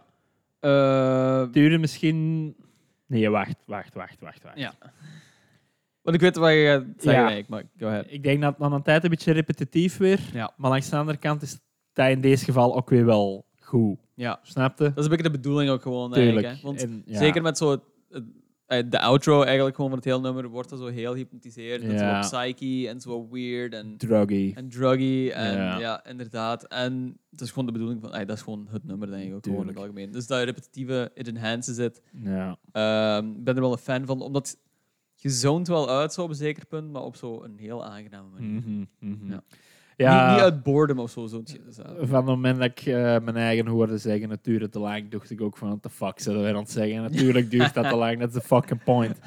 Eh, Duurde misschien... Nee, wacht, wacht, wacht, wacht. wacht. ja. Want ik weet wat je gaat zeggen, Ja. eigenlijk, maar go ahead. Ik denk dat het dan een tijd een beetje repetitief weer. Ja. Maar langs de andere kant is het in deze geval ook weer wel goed. Ja. Snapte? Dat is een beetje de bedoeling ook gewoon, Tuurlijk. eigenlijk. Hè? Want En, ja. zeker met zo... het- het- de outro eigenlijk gewoon van het hele nummer wordt er zo heel hypnotiseerd. Met Ja. zo psyche en zo weird en, Druggy. en druggy. En Ja. ja. inderdaad. En het is gewoon de bedoeling van... eh, dat is gewoon het nummer, denk ik ook gewoon in het algemeen. Dus dat repetitieve, it enhances it. Ja. Ehm, Ik ben er wel een fan van, omdat je zoont wel uit zo op een zeker punt, maar op zo'n heel aangename manier. Mhm, mhm. Ja. Ja, Niet, niet uit boredom of zo. zo'n. Dus, ja. van het moment dat ik eh, mijn eigen hoorde zeggen, het duurde te lang, dacht ik ook van, what the fuck we aan het zeggen? Natuurlijk duurt dat te lang, dat is the fucking point.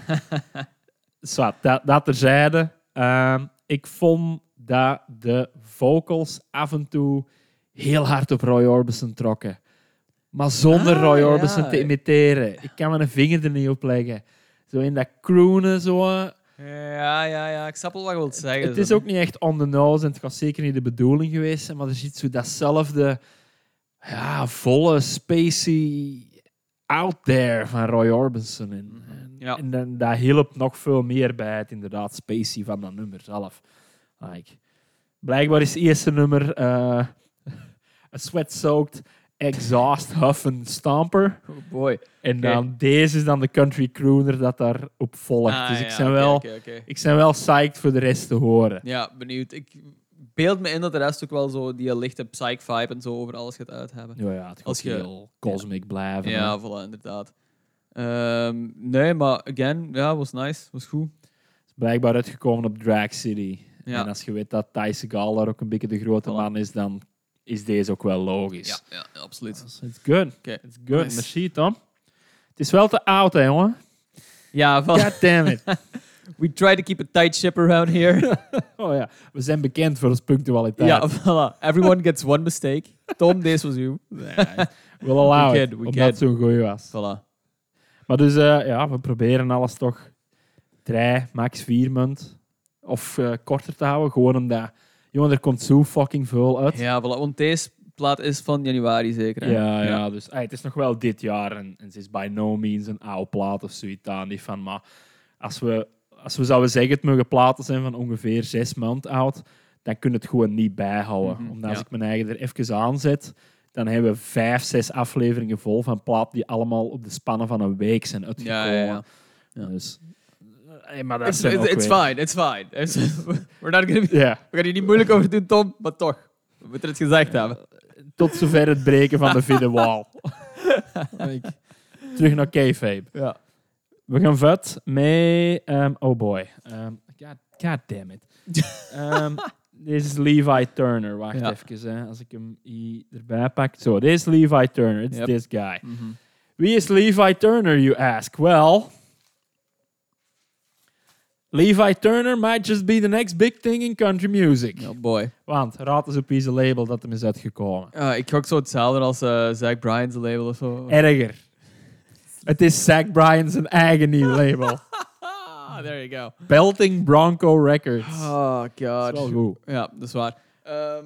Zwat, dat, dat terzijde. Ehm, ik vond dat de vocals af en toe heel hard op Roy Orbison trokken. Maar zonder Ah, Roy ja. Orbison te imiteren. Ik kan mijn vinger er niet op leggen. Zo in dat croonen, zo. Ja, ja, ja. Ik snap wel wat je wilt zeggen. Het is ook niet echt on the nose en het was zeker niet de bedoeling geweest maar er zit zo datzelfde ja, volle, spacey out there van Roy Orbison in. En, Ja. en dan, dat hielp nog veel meer bij het inderdaad spacey van dat nummer zelf. Like, blijkbaar is het eerste nummer eh, een sweat-soaked exhaust huffen stamper. Oh boy. En dan deze is dan de country crooner dat daarop volgt. Ah, dus ik ben wel... Ik ben wel psyched voor de rest te horen. Ja, benieuwd. Ik beeld me in dat de rest ook wel zo die lichte psych-vibe en zo over alles gaat uit hebben. Ja, ja het gaat Als je- heel cosmic blijven. Ja, voilà, inderdaad. Ehm, nee, maar again, ja, was nice. Was goed. is blijkbaar uitgekomen op Drag City. Ja. En als je weet dat Segal daar ook een beetje de grote Voilà. man is, dan is deze ook wel logisch. Ja, ja, absoluut. Dus It's good. Oké. It's good. Nice. Merci, Tom. Het is wel te oud, hè, jongen. Ja, van, God damn it. we try to keep a tight ship around here. Oh ja, we zijn bekend voor ons punctualiteit. ja, voilà. Everyone gets one mistake. Tom, deze was you. Nee, we'll allow We it, we omdat het zo'n goeie was. Voilà. Maar dus, eh, ja, we proberen alles toch drie, max vier munt of eh, korter te houden. Gewoon omdat, jongen, er komt zo fucking veel uit. Ja, voilà. Want deze plaat is van januari zeker. hè? Ja, ja, dus ey, het is nog wel dit jaar en, en ze is by no means een oude plaat of zoiets daar niet van. Maar als we, als we zouden zeggen het mogen platen zijn van ongeveer zes maanden oud, dan kun je het gewoon niet bijhouden. Mhm, Omdat als ik mijn eigen er even aanzet, dan hebben we vijf, zes afleveringen vol van platen die allemaal op de spannen van een week zijn uitgekomen. Ja, ja. Ja. Dus, maar It's, it's fine, it's fine. We're not gonna be- we gaan hier niet moeilijk over doen, Tom, maar toch. We moeten het gezegd hebben. tot zover het breken van de vierde wall. Terug naar kayfabe. Ja. We gaan vet met... ehm, oh boy. Ehm, god, god damn it. Ehm, Deze is Levi Turner. Wacht Ja. even, hè, als ik hem hier erbij pak. Zo, deze is Levi Turner. It's Yep. this guy. Mhm. Wie is Levi Turner, you ask? Well... Levi Turner might just be the next big thing in country music. Oh boy. Want, raad eens op wie zijn label dat hem is uitgekomen. Ja, ik gok zo hetzelfde als eh Zach Bryan's label of zo. Erger. Het is Zach Bryan's eigen nieuw label. Ah, there you go. Belting Bronco Records. Oh Dat is wel god. goed. Ja, dat is waar. Ehm,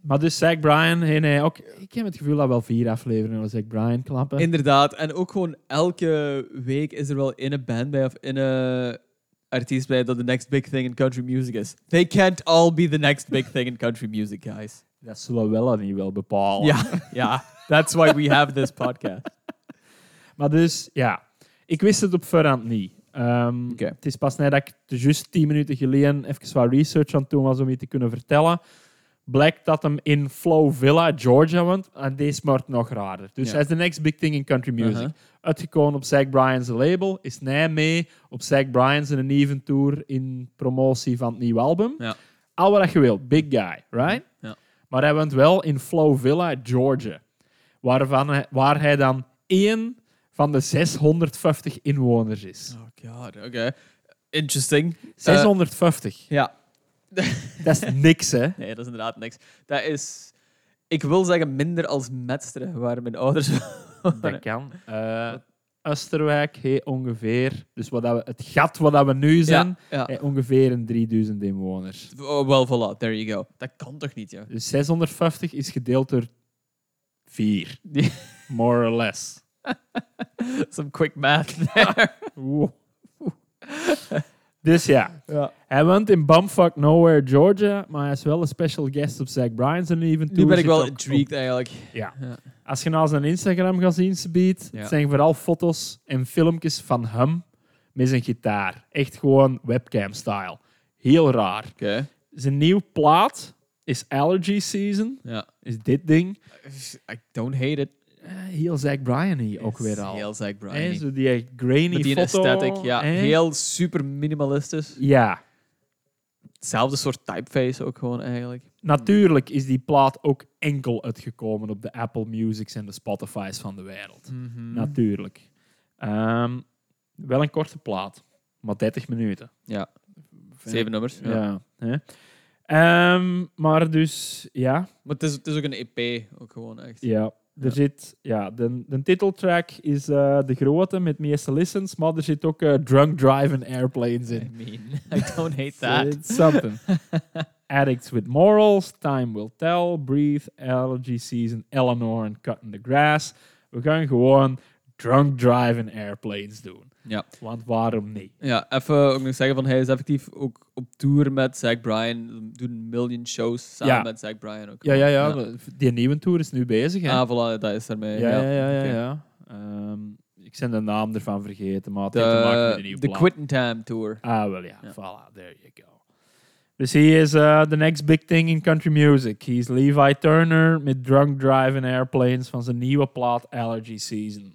Maar dus Zach Bryan, hey, nee, ook, ik heb het gevoel dat wel vier afleveringen van Zach Bryan klappen. inderdaad. En ook gewoon elke week is er wel in een band bij of in een artiest bij dat the next big thing in country music is. They can't all be the next big thing in country music, guys. Dat zullen we wel niet wel bepalen. Ja, ja. That's why we have this podcast. Maar dus, ja. Ik wist het op voorhand niet. Ehm. Het is pas net dat ik juist tien minuten geleden even wat research aan het doen was om je te kunnen vertellen. Blijkt dat hem in Flow Villa, Georgia woont. En deze wordt nog raarder. Dus hij is the next big thing in country music. Uh-huh. Uitgekomen op Zach Bryan's label. Is hij mee op Zach Bryan's een even tour in promotie van het nieuwe album. Al wat je wilt. Big guy, right? Maar hij woont wel in Flow Villa, Georgia. Waarvan hij, waar hij dan één van de 650 inwoners is. Oh god, oké. Interesting. 650. Ja. Dat is niks, hè? Nee, dat is inderdaad niks. Dat is, ik wil zeggen, minder als Metsteren, waar mijn ouders Dat kan. Eh Oosterwijk heeft ongeveer... Dus wat dat we, het gat wat dat we nu zijn, Ja, ja. heeft ongeveer een 3000 inwoners. Oh, wel, voilà, there you go. Dat kan toch niet, ja? Dus 650 is gedeeld door 4. Die- More or less. Some quick math there. Wow. Dus ja, ja. hij woont in Bumfuck Nowhere, Georgia, maar hij is wel een special guest op Zach Bryan's en even Nu ben ik wel intrigued eigenlijk. ja. Ja. Als je naar zijn Instagram gaat zien, Ja. het zijn vooral foto's en filmpjes van hem met zijn gitaar. Echt gewoon webcam-style. Heel raar. Oké. Zijn nieuw plaat is Allergy Season, Ja. is dit ding. I don't hate it. Eh, heel Zach Bryan ook weer al. Heel Zach Hè, Bryan. zo die echt grainy Met die foto. aesthetic, ja. Heel super minimalistisch. Ja. hetzelfde soort typeface ook gewoon eigenlijk. Natuurlijk is die plaat ook enkel uitgekomen op de Apple Musics en de Spotify's van de wereld. Mhm. Natuurlijk. Ehm, wel een korte plaat, maar 30 minuten. Ja, zeven nummers. Ja. Ehm, maar dus, ja, Maar het is, het is ook een EP, ook gewoon echt. ja. Er zit, ja, de, de titeltrack is eh, de grote met meeste listens, maar er zit ook eh, Drunk Driving Airplanes I in. mean, I don't hate that. It's something. Addicts with Morals, Time Will Tell, Breathe, Allergy Season, Eleanor en Cutting the Grass. We gaan gewoon Drunk Driving Airplanes doen. Ja. Want waarom niet? Ja, even ook nog zeggen van hij is effectief ook op tour met Zack Bryan. Doen een million shows samen Ja. met Zack Bryan ook. Ja, ja, ja. Die nieuwe tour is nu bezig. Hè? Ah, voilà, dat is ermee. ja, ja, ja. ja, ja. Ehm, ik ben de naam ervan vergeten, maar het heeft te maken met een De, nieuwe de. Quitting Time Tour. Ah, wel ja. Voilà, there you go. Dus he is uh, the next big thing in country music. He's Levi Turner met Drunk Driving Airplanes van zijn nieuwe plaat Allergy Season.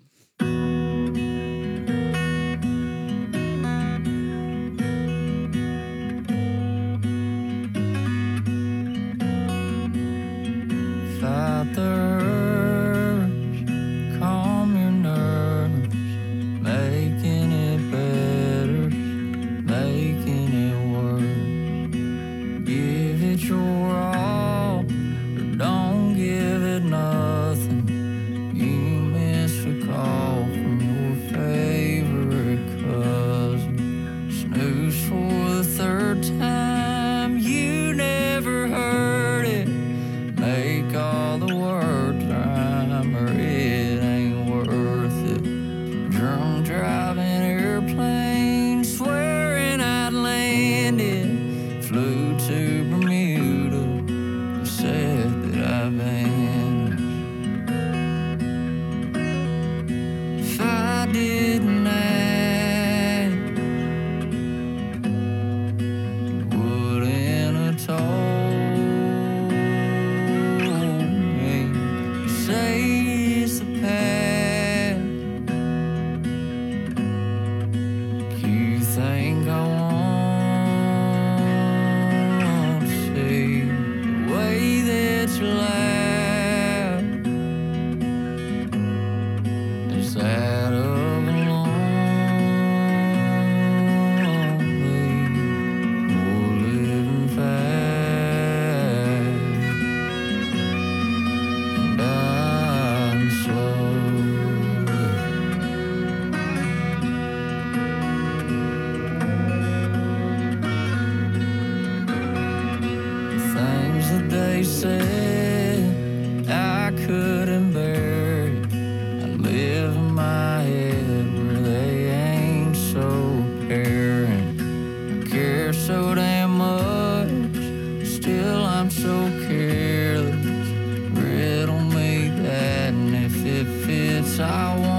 I won't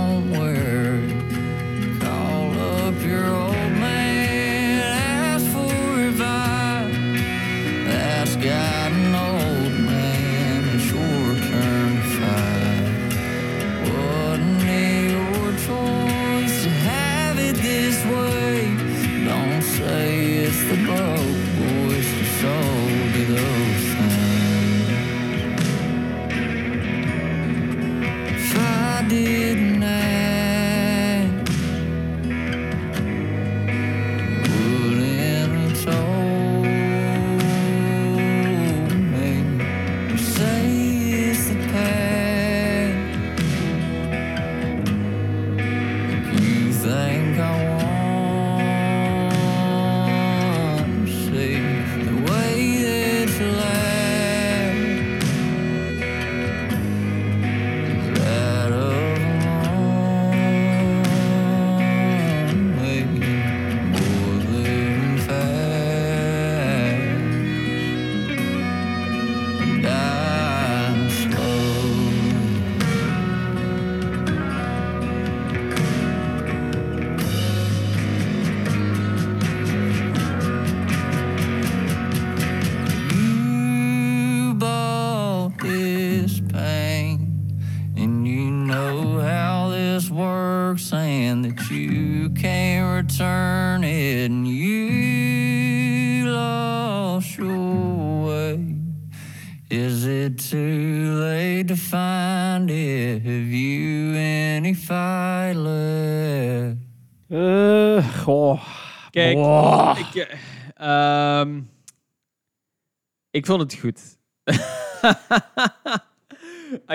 ik vond het goed.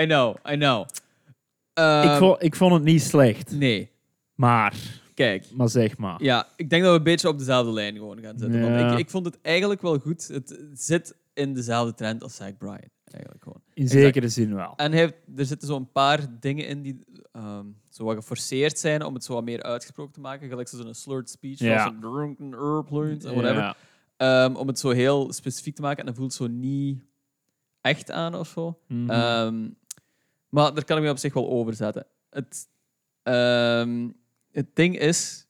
I know, I know. ik, Ehm, vond, ik vond het niet slecht. Nee, Maar, kijk. maar zeg maar. Ja, ik denk dat we een beetje op dezelfde lijn gewoon gaan zitten. Ja. Want ik, ik vond het eigenlijk wel goed. Het zit in dezelfde trend als Zach Bryan. Eigenlijk gewoon. In zekere zin wel. En hij heeft, er zitten zo'n paar dingen in die ehm, zo wat geforceerd zijn om het zo wat meer uitgesproken te maken. Gelijk zo'n slurred speech, Ja. zoals een drunken airplanes en whatever. Ja. Ehm, om het zo heel specifiek te maken en dan voelt zo niet echt aan of zo. Mhm. Ehm, maar daar kan ik me op zich wel over zetten. Het, ehm, het ding is,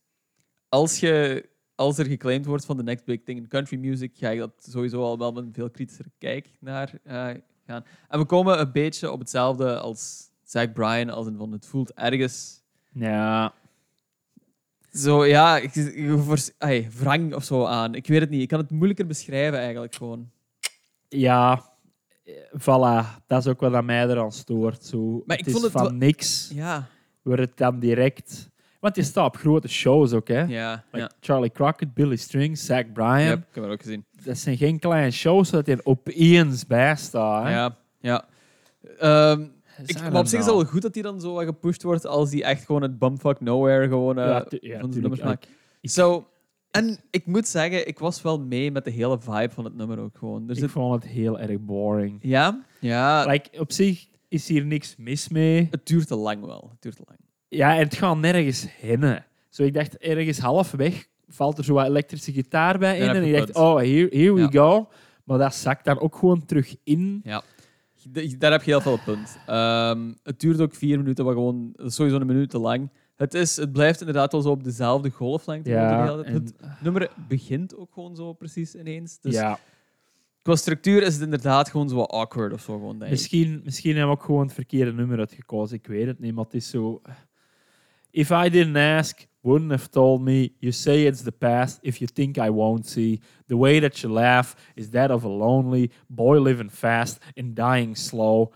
als, je, als er geclaimd wordt van de next big thing in country music, ga ik dat sowieso al wel met een veel kritischer kijk naar eh, gaan. En we komen een beetje op hetzelfde als Zach Bryan, als in van het voelt ergens ja. Zo, ja, ik, ai, wrang of zo aan. Ik weet het niet. Ik kan het moeilijker beschrijven eigenlijk gewoon. Ja. Voilà. Dat is ook wat aan mij eraan stoort. Zo. Maar het ik is vond het van niks. Ja, Waar het dan direct... Want je staat op grote shows ook, hè. ja, Like ja. Charlie Crockett, Billy Strings, Zach Bryan. Yep, ik heb het ook gezien. Dat zijn geen kleine shows dat je opeens bij staat. Hè. Ja, ja. Ehm, ik, maar op zich is het wel goed dat hij dan zo gepusht wordt als hij echt gewoon het bumfuck nowhere gewoon Ja, ja, van de tuurlijk. nummers maakt. Ik- ik- Zo, en ik moet zeggen, ik was wel mee met de hele vibe van het nummer ook gewoon. Er Ik zit, vond het heel erg boring. ja, ja Like, op zich is hier niks mis mee. het duurt te lang wel. Het duurt te lang. Ja, en het gaat nergens heen. Zo, ik dacht, ergens halfweg valt er zo wat elektrische gitaar bij in. En je ik dacht, oh, here, here we Ja. go. Maar dat zakt dan ook gewoon terug in. Ja. Daar heb je heel veel punt. Ehm, het duurt ook vier minuten, wat gewoon sowieso een minuut te lang. Het, is, het blijft inderdaad wel zo op dezelfde golflengte. Ja, en- Het nummer begint ook gewoon zo precies ineens. Dus ja. qua structuur is het inderdaad gewoon zo awkward of zo. Gewoon, denk ik. Misschien, misschien hebben we ook gewoon het verkeerde nummer uitgekozen. Ik weet het niet, maar het is zo... If I didn't ask, wouldn't have told me. You say it's the past if you think I won't see. The way that you laugh is that of a lonely boy living fast and dying slow.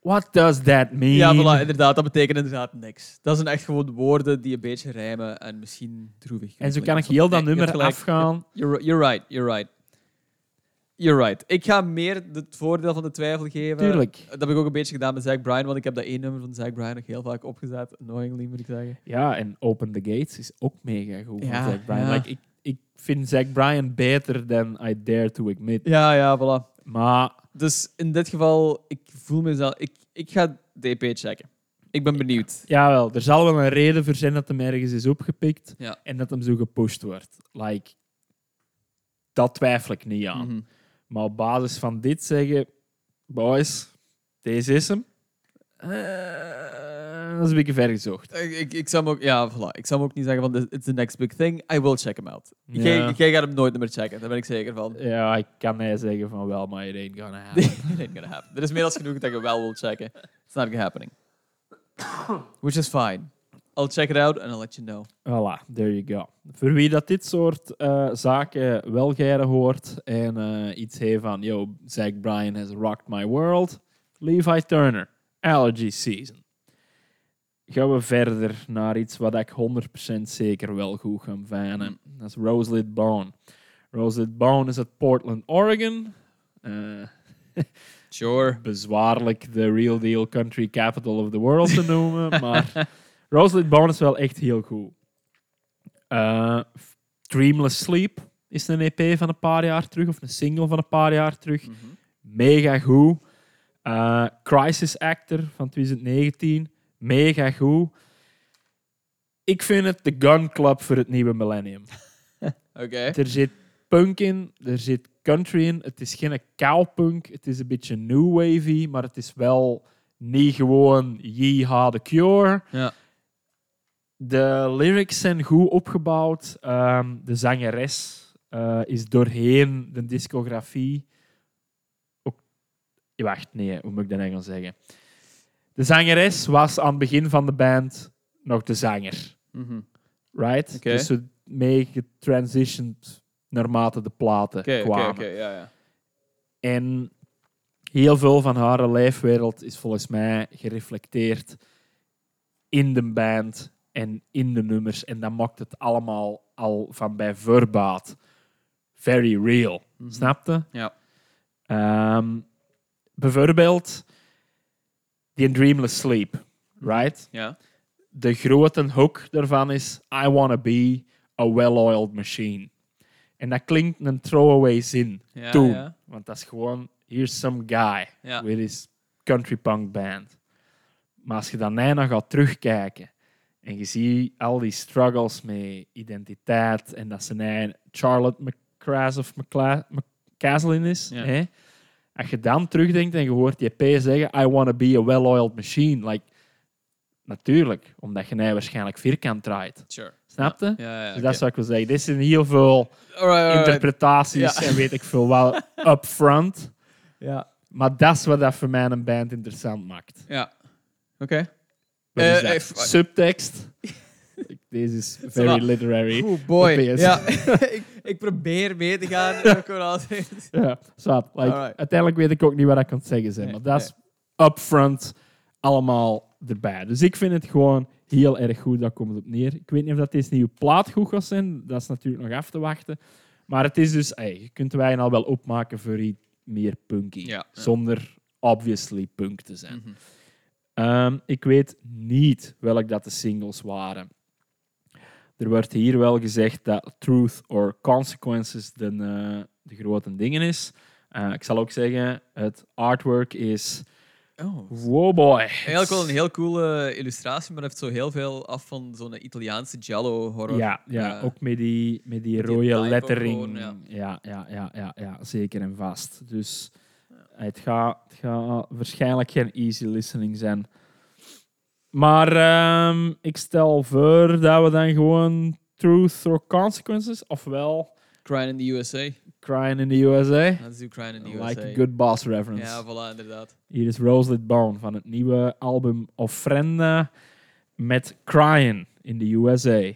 What does that mean? Ja, voilà, inderdaad. Dat betekent inderdaad niks. Dat zijn echt gewoon woorden die een beetje rijmen en misschien droevig. En zo kan ik heel dat nummer afgaan. You're, you're right, you're right. You're right. Ik ga meer het voordeel van de twijfel geven. Tuurlijk. Dat heb ik ook een beetje gedaan met Zach Bryan, want ik heb dat één nummer van Zach Bryan nog heel vaak opgezet. Annoyingly, moet ik zeggen. Ja, en Open the Gates is ook mega goed Ja, van Zack Bryan. ja. Like, ik, ik vind Zack Bryan beter dan I dare to admit. Ja, ja, voilà. Maar Dus in dit geval, ik voel mezelf... Ik, ik ga de EP checken. Ik ben benieuwd. jawel, er zal wel een reden voor zijn dat hem ergens is opgepikt Ja. en dat hem zo gepusht wordt. Like, dat twijfel ik niet aan. Mhm. Maar op basis van dit zeggen, boys, deze is hem. Eh, dat is een beetje ver gezocht. Ik, ik, ik zou hem ook... Ja, voilà. Ik zou hem ook niet zeggen van, "This- it's the next big thing. I will check him out. Ja. Jij, jij gaat hem nooit meer checken. Daar ben ik zeker van. Ja, ik kan mij zeggen van wel, maar it ain't gonna happen. It ain't gonna happen. Er is meer dan genoeg dat je wel wil checken. It's not happening. Which is fine. I'll check it out and I'll let you know. Voilà, there you go. Voor wie dat dit soort eh, zaken wel geiren hoort en eh, iets heeft van, yo, Zack Bryan has rocked my world, Levi Turner, Allergy Season. Gaan we verder naar iets wat ik 100% zeker wel goed ga vinden. Dat is Roselit Bone. Roselit Bone is uit Portland, Oregon. Eh, Sure. bezwaarlijk de real deal country capital of the world te noemen, maar Roselit Bone is wel echt heel goed. Eh, Dreamless Sleep is een EP van een paar jaar terug, of een single van een paar jaar terug. Mega goed. Eh, Crisis Actor van 2019, mega goed. Ik vind het de Gun Club voor het nieuwe millennium. Oké. Er zit punk in, er zit country in. Het is geen cowpunk, het is een beetje new wavy, maar het is wel niet gewoon Yeehaw the Cure. Ja. De lyrics zijn goed opgebouwd. Ehm, de zangeres eh, is doorheen de discografie. Ook, wacht, nee, hoe moet ik dat Engels zeggen? De zangeres was aan het begin van de band nog de zanger. Mhm. Right? Dus ze mee getransitioned naarmate de platen oké, kwamen. Ja, ja. En heel veel van haar leefwereld is volgens mij gereflecteerd in de band en in de nummers. En dat maakt het allemaal al van bij voorbaat very real. Mhm. Snapte? Ja. Ehm, bijvoorbeeld die Dreamless Sleep, right? Ja. De grote hook daarvan is I wanna be a well-oiled machine. En dat klinkt een throwaway zin Ja, toen. ja. Want dat is gewoon, here's some guy Ja. with his country punk band. Maar als je dan daarna gaat terugkijken en je ziet al die struggles met identiteit en dat eigen Charlotte McCras of McCaslin is, Ja. hè? als je dan terugdenkt en je hoort die P zeggen I want to be a well-oiled machine, like, natuurlijk, omdat je nou waarschijnlijk vierkant draait. Sure. Snap je? Ja, ja, Dus dat zou ik wel zeggen. Dit zijn heel veel Alright, interpretaties en weet ik veel wel upfront. Ja. Maar dat is wat dat voor mij een band interessant maakt. Ja. Oké. Wat Eh, is dat? Subtekst. Deze is very literary. Oeh, boy. Ja. ik, ik probeer mee te gaan. dat Ja, zwart. Like, Alright. uiteindelijk weet ik ook niet wat ik kan zeggen. Zijn, maar dat is upfront allemaal erbij. Dus ik vind het gewoon heel erg goed. Daar komt het op neer. Ik weet niet of dat deze nieuwe plaat goed gaat zijn. Dat is natuurlijk nog af te wachten. Maar het is dus... Hey, je kunt wij al wel opmaken voor iets meer punky. Ja, ja. Zonder obviously punk te zijn. Mhm. Ehm, ik weet niet welk dat de singles waren. Er wordt hier wel gezegd dat Truth or Consequences de, eh, de grote dingen is. Eh, ik zal ook zeggen, het artwork is... Oh. Wow boy. Eigenlijk wel een heel coole illustratie, maar heeft zo heel veel af van zo'n Italiaanse giallo horror. Ja, ja Eh, ook met die, met die rode lettering. gewoon, ja. ja. Ja, ja, ja, ja, zeker en vast. Dus het, gaat, het gaat waarschijnlijk geen easy listening zijn. Maar ehm, ik stel voor dat we dan gewoon Truth or Consequences, ofwel Crying in the USA. Crying in the USA. Is ook Crying in the USA. like a good boss reference. Ja, voilà, inderdaad. Hier is Roselit Bone van het nieuwe album Offrenda met Crying in the USA.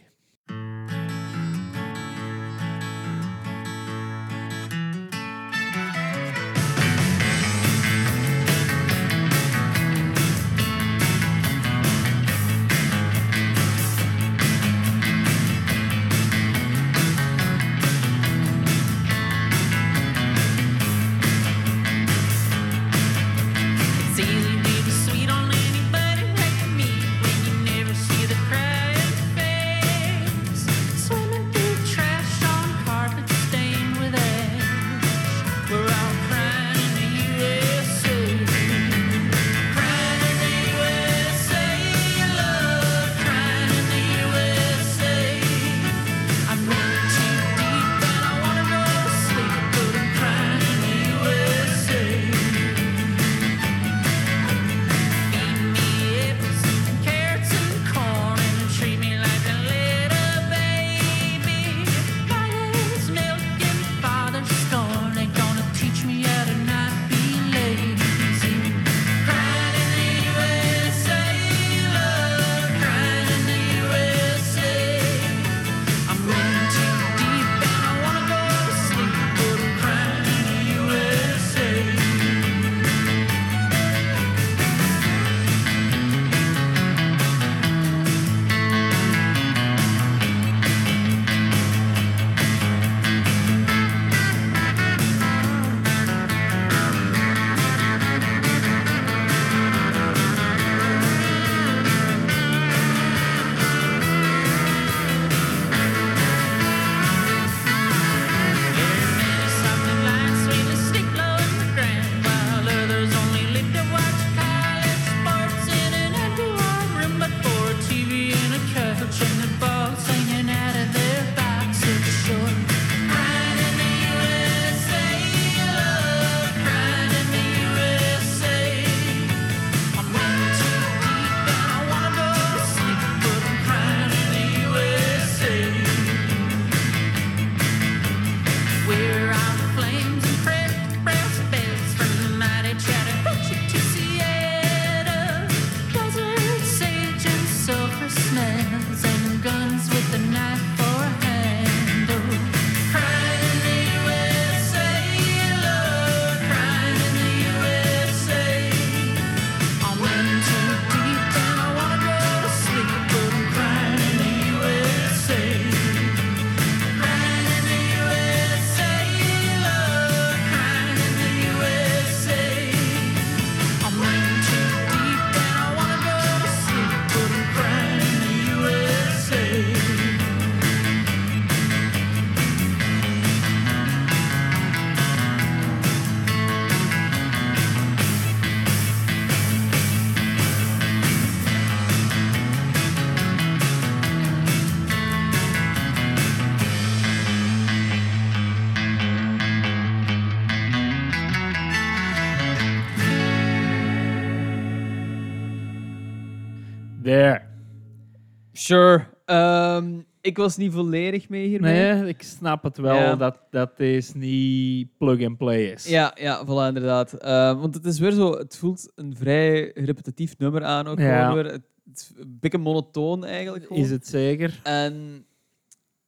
Sure. Ehm, ik was niet volledig mee hiermee. Nee, ik snap het wel Ja. dat, dat deze niet plug-and-play is. Ja, ja, voilà, inderdaad. Ehm, want het is weer zo, het voelt een vrij repetitief nummer aan ook. Ja. Weer. Het, het is een beetje monotoon eigenlijk. Gewoon. Is het zeker? En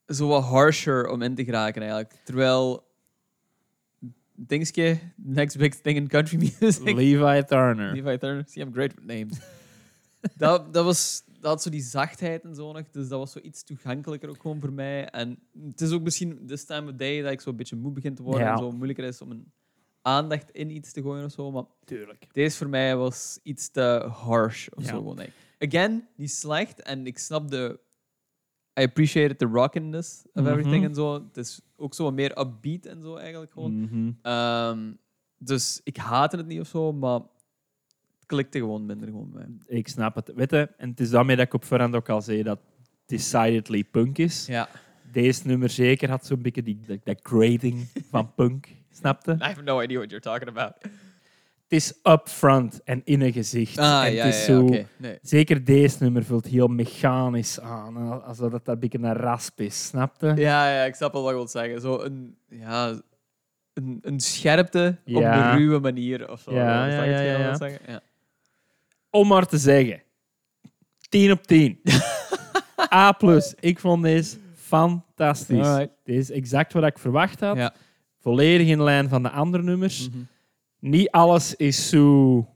zo wat harsher om in te geraken eigenlijk. Terwijl, dingetje, next big thing in country music. Levi Turner. Levi Turner. See, I'm great with names. dat, dat, was, dat had zo die zachtheid en zo nog. Dus dat was zo iets toegankelijker ook gewoon voor mij. En het is ook misschien this time of day dat ik zo een beetje moe begin te worden. Ja. En zo moeilijker is om een aandacht in iets te gooien of zo. Maar Tuurlijk. deze voor mij was iets te harsh of Ja. zo. Gewoon, like. Again, niet slecht. En ik snap de... I appreciated the rockiness of everything Mhm. en zo. Het is ook zo wat meer upbeat en zo eigenlijk gewoon. Mhm. Ehm, dus ik haatte het niet of zo, maar klikte gewoon minder gewoon bij. Ik snap het. Weet je, en het is daarmee dat ik op voorhand ook al zei dat decidedly punk is. Ja. Deze nummer zeker had zo'n beetje die, dat, dat grading van punk. Snapte? I have no idea what you're talking about. Het is upfront en in een gezicht. Ah, en ja, het is ja, zo. Nee. Zeker deze nummer voelt heel mechanisch aan. Alsof dat een beetje een rasp is, snapte? Ja, ja, ik snap wel wat je wilt zeggen. Zo een, ja, een, een scherpte op een ruwe manier of zo. Ja, ja, ja, wat je ja. wilt zeggen? Ja. Om maar te zeggen. 10 op 10. A+. Ik vond deze fantastisch. Alright. Dit is exact wat ik verwacht had. Ja. Volledig in lijn van de andere nummers. Mhm. Niet alles is zo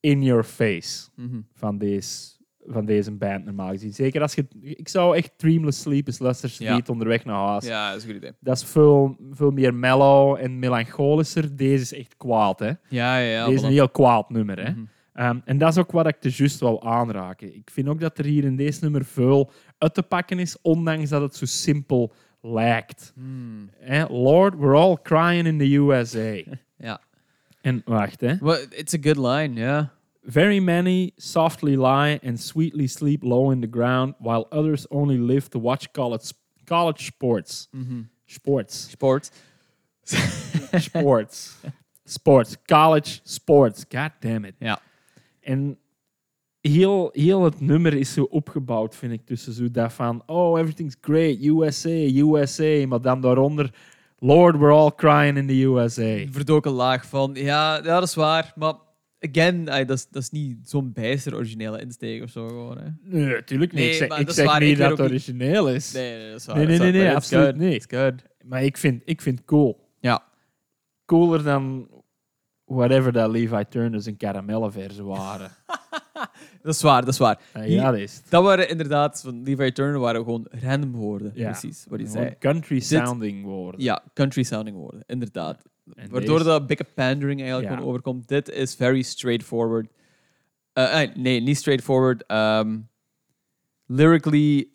in your face Mhm. van deze, van deze band normaal gezien. Zeker als je... Ik zou echt Dreamless Sleep eens luisteren Ja. niet onderweg naar huis. Ja, dat is een goed idee. Dat is veel, veel meer mellow en melancholischer. Deze is echt kwaad, hè. Ja, ja, ja. Deze is een heel kwaad nummer, hè. Mhm. Ehm, en dat is ook wat ik te juist wil aanraken. Ik vind ook dat er hier in deze nummer veel uit te pakken is, ondanks dat het zo simpel lijkt. Hmm. Lord, we're all crying in the USA. Ja. en wacht, hè. Well, it's a good line, ja. Very many softly lie and sweetly sleep low in the ground, while others only live to watch college, college sports. Mhm. Sports. Sport. Sports. sports. College sports. God damn it. Ja. En heel, heel het nummer is zo opgebouwd, vind ik. Tussen zo dat van, oh, everything's great, USA, USA. Maar dan daaronder, Lord, we're all crying in the USA. verdoken laag van. Ja, ja, dat is waar. Maar again, ay, dat, is, dat is niet zo'n bijster originele insteek of zo. Gewoon, hè. Nee, natuurlijk niet. Nee, ik zeg, ik zeg waar, niet ik dat het origineel is. Nee, nee, dat is waar. Nee, nee, nee, but it's absoluut niet. Maar ik vind, ik vind cool. Ja. Cooler dan whatever dat Levi Turner zijn karamellenversen waren. Dat is waar, dat is waar. Ja, Hier- ja, dat is. Dat waren inderdaad, van Levi Turner waren gewoon random woorden. Ja. Precies, wat hij zei. country sounding woorden. Ja, country sounding woorden, inderdaad. En Waardoor deze- dat beetje pandering eigenlijk gewoon overkomt. Dit is very straightforward. Eh, eh, nee, niet straightforward. Ehm, lyrically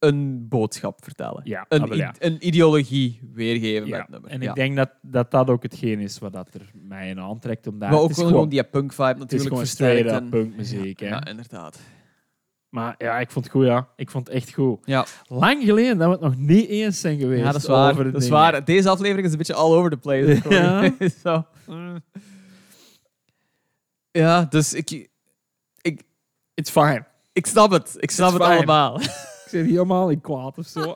een boodschap vertellen. Ja, Een, ah, ja. een ideologie weergeven Ja, met het nummer. En ik denk dat, dat dat ook hetgeen is wat dat er mij in aantrekt. Omdat maar ook gewoon, die punk vibe het is natuurlijk gewoon straight en- punkmuziek. hè. Ja, inderdaad. Maar ja, ik vond het goed, ja. Ik vond het echt goed. Ja, Lang geleden dat we het nog niet eens zijn geweest ja dat is waar. Dat is waar. Deze aflevering is een beetje all over the place. Ja. Zo. Ja, dus ik, ik, It's fine. ik snap het. Ik snap It's het fine. allemaal. Ik zit helemaal niet kwaad of zo.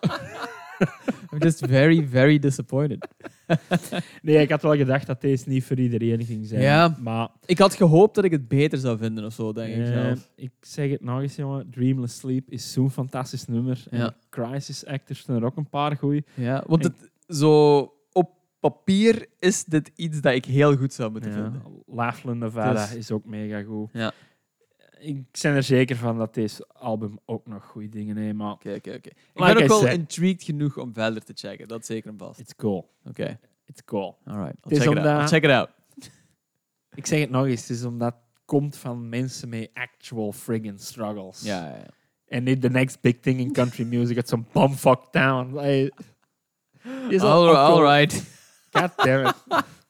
I'm just very, very disappointed. nee, ik had wel gedacht dat deze niet voor iedereen ging zijn. Ja. Maar Ik had gehoopt dat ik het beter zou vinden of zo, denk ik eh, zelf. ik zeg het nog eens, jongen. Dreamless Sleep is zo'n fantastisch nummer. En. Crisis Actors zijn er ook een paar goeie. Ja, want en- het, zo op papier is dit iets dat ik heel goed zou moeten Ja. vinden. Laughlin Nevada Dus- is ook mega goed. Ja. Ik ben er zeker van dat deze album ook nog goede dingen heeft, maar Oké, oké, oké. Ik Like ben ook wel said. intrigued genoeg om verder te checken. Dat zeker en vast. it's cool. Oké, It's cool. alright. Het I'll is check it out. omdat- I'll check it out. Ik zeg het nog eens, het is omdat het komt van mensen met actual friggin' struggles. Ja, ja, ja. En niet the next big thing in country music at some bumfuck town. Like, is al All, right. God damn it.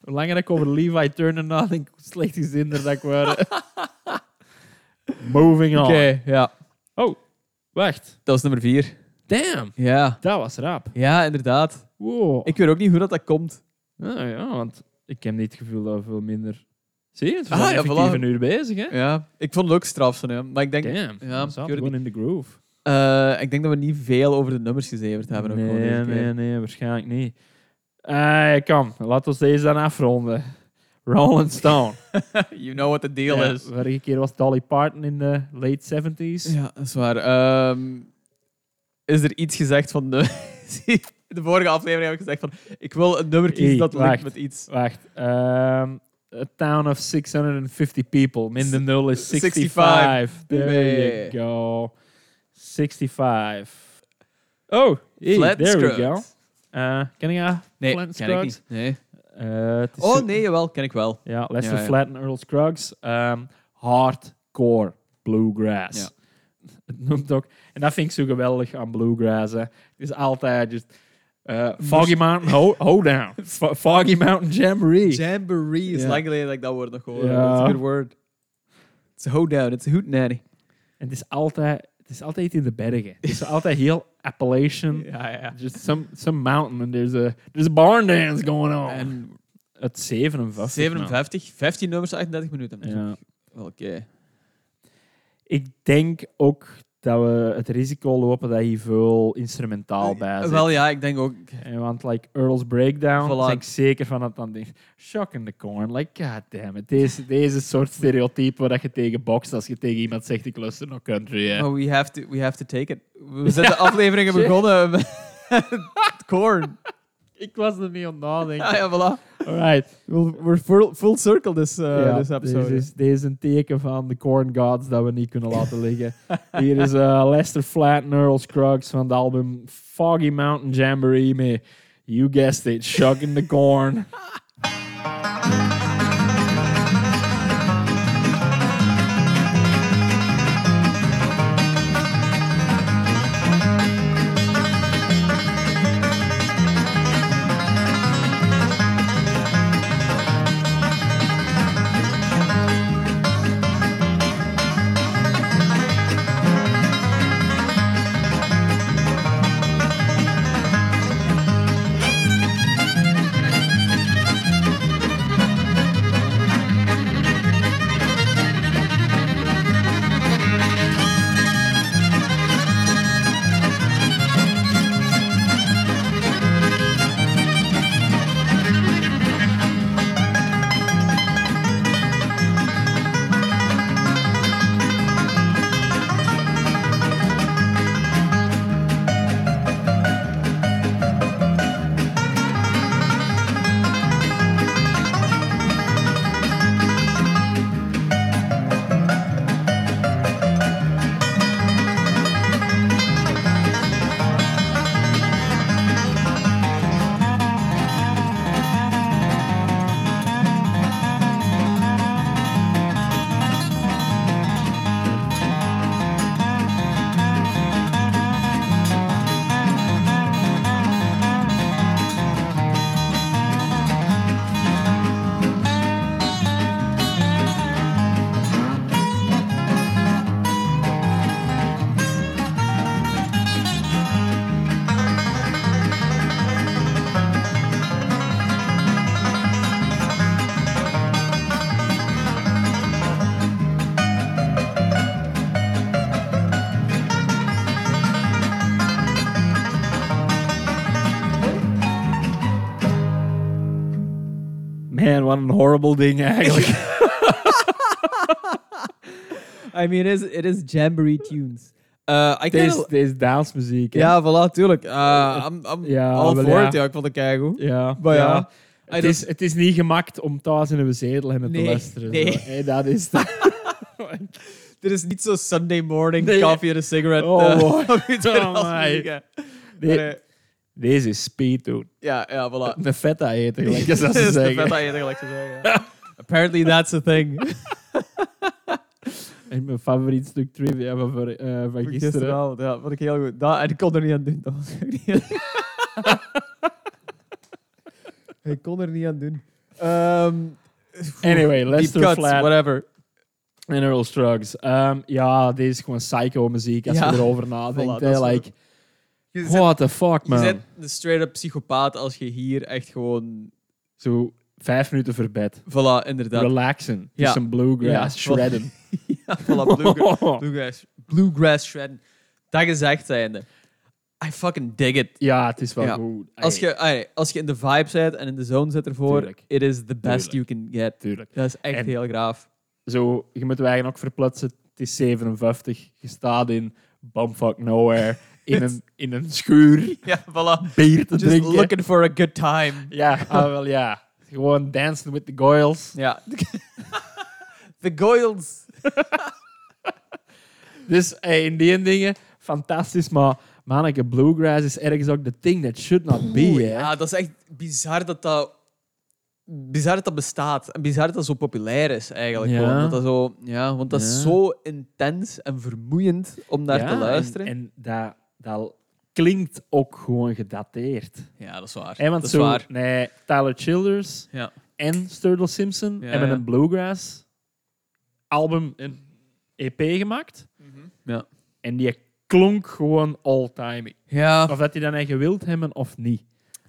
Hoe langer ik over Levi Turner nadenk, hoe slecht gezinder dat ik word. Moving on. Oké, ja. Oh, wacht. Dat was nummer vier. Damn, Ja. dat was rap. Ja, inderdaad. Wow. Ik weet ook niet hoe dat, dat komt. Ah, ja, want ik heb niet het gevoel dat we veel minder Zie je? We Ah, zijn ja, effectief voilà. een uur bezig, hè? Ja, ik vond het ook straf, zo, maar ik denk, Damn. Ja, we ik zaten weet het gewoon in de groove. eh, ik denk dat we niet veel over de nummers gezeverd hebben. ook gewoon nee, deze keer. nee, nee, waarschijnlijk niet. Eh kom, laten we deze dan afronden. Rolling Stone. you know what the deal Ja, is. Vorige keer was Dolly Parton in de late 70s. Ja, dat is waar. Ehm, is er iets gezegd van de... de vorige aflevering heb ik gezegd van ik wil een nummer kiezen Hey, dat wacht. met iets. Wacht. ehm, a town of 650 people. Min de nul is 65. 65. There Nee. you go. 65. Oh, hey, there we go. Uh, ken je? Nee, ken ik niet. Nee. Eh, het is Oh zo- nee, jawel, ken ik wel. Ja, Lester Ja, ja. Flatt en Earl Scruggs. Ehm, hardcore bluegrass. Ja. Het noemt ook... En dat vind ik zo geweldig aan bluegrass. Hè. Het is altijd just... eh, Foggy Mountain Ho- Hoedown. Fo- Foggy Mountain Jamboree. Jamboree is Ja. lang geleden dat ik dat woord nog hoorde. Ja. That's a good word. It's a hoedown, it's a hootenanny. En het is altijd... Het is altijd in de bergen. Het is altijd heel Appalachian. Ja, ja. Just some, some mountain and there's a, there's a barn dance going on. En het 57. 57, 15 nummers, 38 minuten. Ja. Oké. Ik denk ook dat we het risico lopen dat hier veel instrumentaal bij zit. Wel ja, ik denk ook. En want like Earl's Breakdown, Voilà. ben ik zeker van dat dan denk shock in the corn. Like, god damn it. Deze, deze soort stereotype waar dat je tegen bokst als je tegen iemand zegt ik luister naar country. Oh, we, have to, we have to take it. We zijn de afleveringen begonnen met corn. Ik was er niet aan het nadenken. Ah, ja, voilà. Alright. We'll, we're full, full circle this, uh, Ja, this episode. Deze is, is een teken van de corn gods dat we niet kunnen laten liggen. Hier is eh, Lester Flatt en Earl Scruggs van het album Foggy Mountain Jamboree met, you guessed it, Shock in the Corn. wat een horrible ding eigenlijk. I mean, it is, it is Jamboree tunes. Uh, I Deze deze dansmuziek. hè. ja, voilà, tuurlijk. Uh, I'm, I'm Ja, all for ja. it. Ja, ik vond het keigoed. Ja, Maar ja, Het is, het is niet gemaakt om thuis in een zetel en het Nee, te luisteren. nee. Zo. Hé, dat is het. Dit is niet zo Sunday morning Nee. coffee en een cigarette. Oh, terras Oh, my. Nee, Deze is speed, dude. Ja, ja, voilà. De feta eten, gelijk dat ze zeggen. feta eten, gelijk te zeggen. Apparently that's a thing. En mijn favoriet stuk trivia van, voor, eh, van gisteren. Gisteravond, ja, vond ik heel goed. Dat, en ik kon er niet aan doen. Dat was ook niet ik kon er niet aan doen. Ehm, Anyway, Lester cuts, Flatt whatever. en Earl Scruggs. Ehm, ja, deze is gewoon psycho-muziek als Ja. je erover nadenkt. Hè. dat is like, Je what the fuck, je man. bent een straight-up psychopaat als je hier echt gewoon... Zo Vijf minuten voor bed. Voilà, inderdaad. Relaxen. Ja. Tussen bluegrass, Ja, shredden. ja, voilà, bluegrass, bluegrass, bluegrass shredden. Dat gezegd zijnde. I fucking dig it. ja, het is wel Ja. goed. Als je, als je in de vibe bent en in de zone zit ervoor, Tuurlijk. it is the best you can get. Tuurlijk. Dat is echt En- heel graaf. Zo, je moet wagen ook verplaatsen. Het is 57. Je staat in bumfuck nowhere. In een, in een schuur. Ja, voilà. Bier te Just drinken. looking for a good time. Ja, ah, wel ja. Gewoon dancen with the goils. Ja. the Goyles. Dus ey, in die dingen, fantastisch. Maar manneke, bluegrass is ergens ook de thing that should not be. Oeh, hè. ja, dat is echt bizar dat dat... Bizar dat dat bestaat. En bizar dat dat zo populair is, eigenlijk. Ja. Gewoon. Dat dat zo, ja, want dat is zo intens en vermoeiend om naar Ja, te luisteren. En, en dat, dat klinkt ook gewoon gedateerd. ja, dat is waar. Hè, want dat is zo, waar. nee, Tyler Childers Ja. en Sturgill Simpson hebben een bluegrass album, een EP gemaakt. Ja. En die klonk gewoon all-time. Ja. Of dat die dan eigen wild hebben of niet.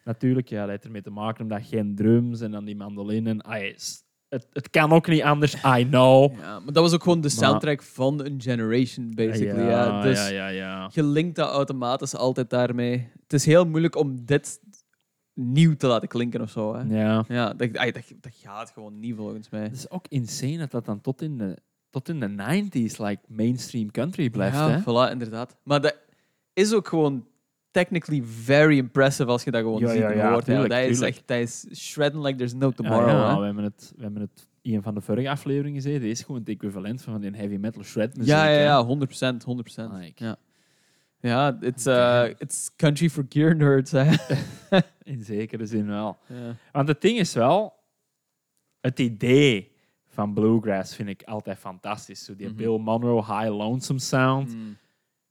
Natuurlijk, ja, dat heeft ermee te maken omdat geen drums en dan die mandolin. En, ah, het, het kan ook niet anders, I know. ja, maar dat was ook gewoon de soundtrack van een generation, basically. Ja, dus ja, ja, ja. je linkt dat automatisch altijd daarmee. Het is heel moeilijk om dit nieuw te laten klinken of zo. Hè. Ja. Ja, dat, dat, dat gaat gewoon niet volgens mij. Het is ook insane dat dat dan tot in de, tot in de 90s like mainstream country blijft. ja, hè? voilà, inderdaad. Maar dat is ook gewoon technically very impressive als je dat gewoon Ja, ziet ja, en ja, hoort. tuurlijk, dat, is echt, dat is shredding like there's no Ja, tomorrow. ja, we, hebben het, we hebben het in een van de vorige afleveringen gezien. Dit is gewoon het equivalent van die heavy metal shred muziek. Ja, ja, hè. ja, 100%. 100%. Like, Ja. Ja, it's, uh, it's country for gear nerds. Hè. In zekere zin wel. Ja. Want het ding is wel, het idee van bluegrass vind ik altijd fantastisch. Zo die Mhm. Bill Monroe High Lonesome Sound. Mm.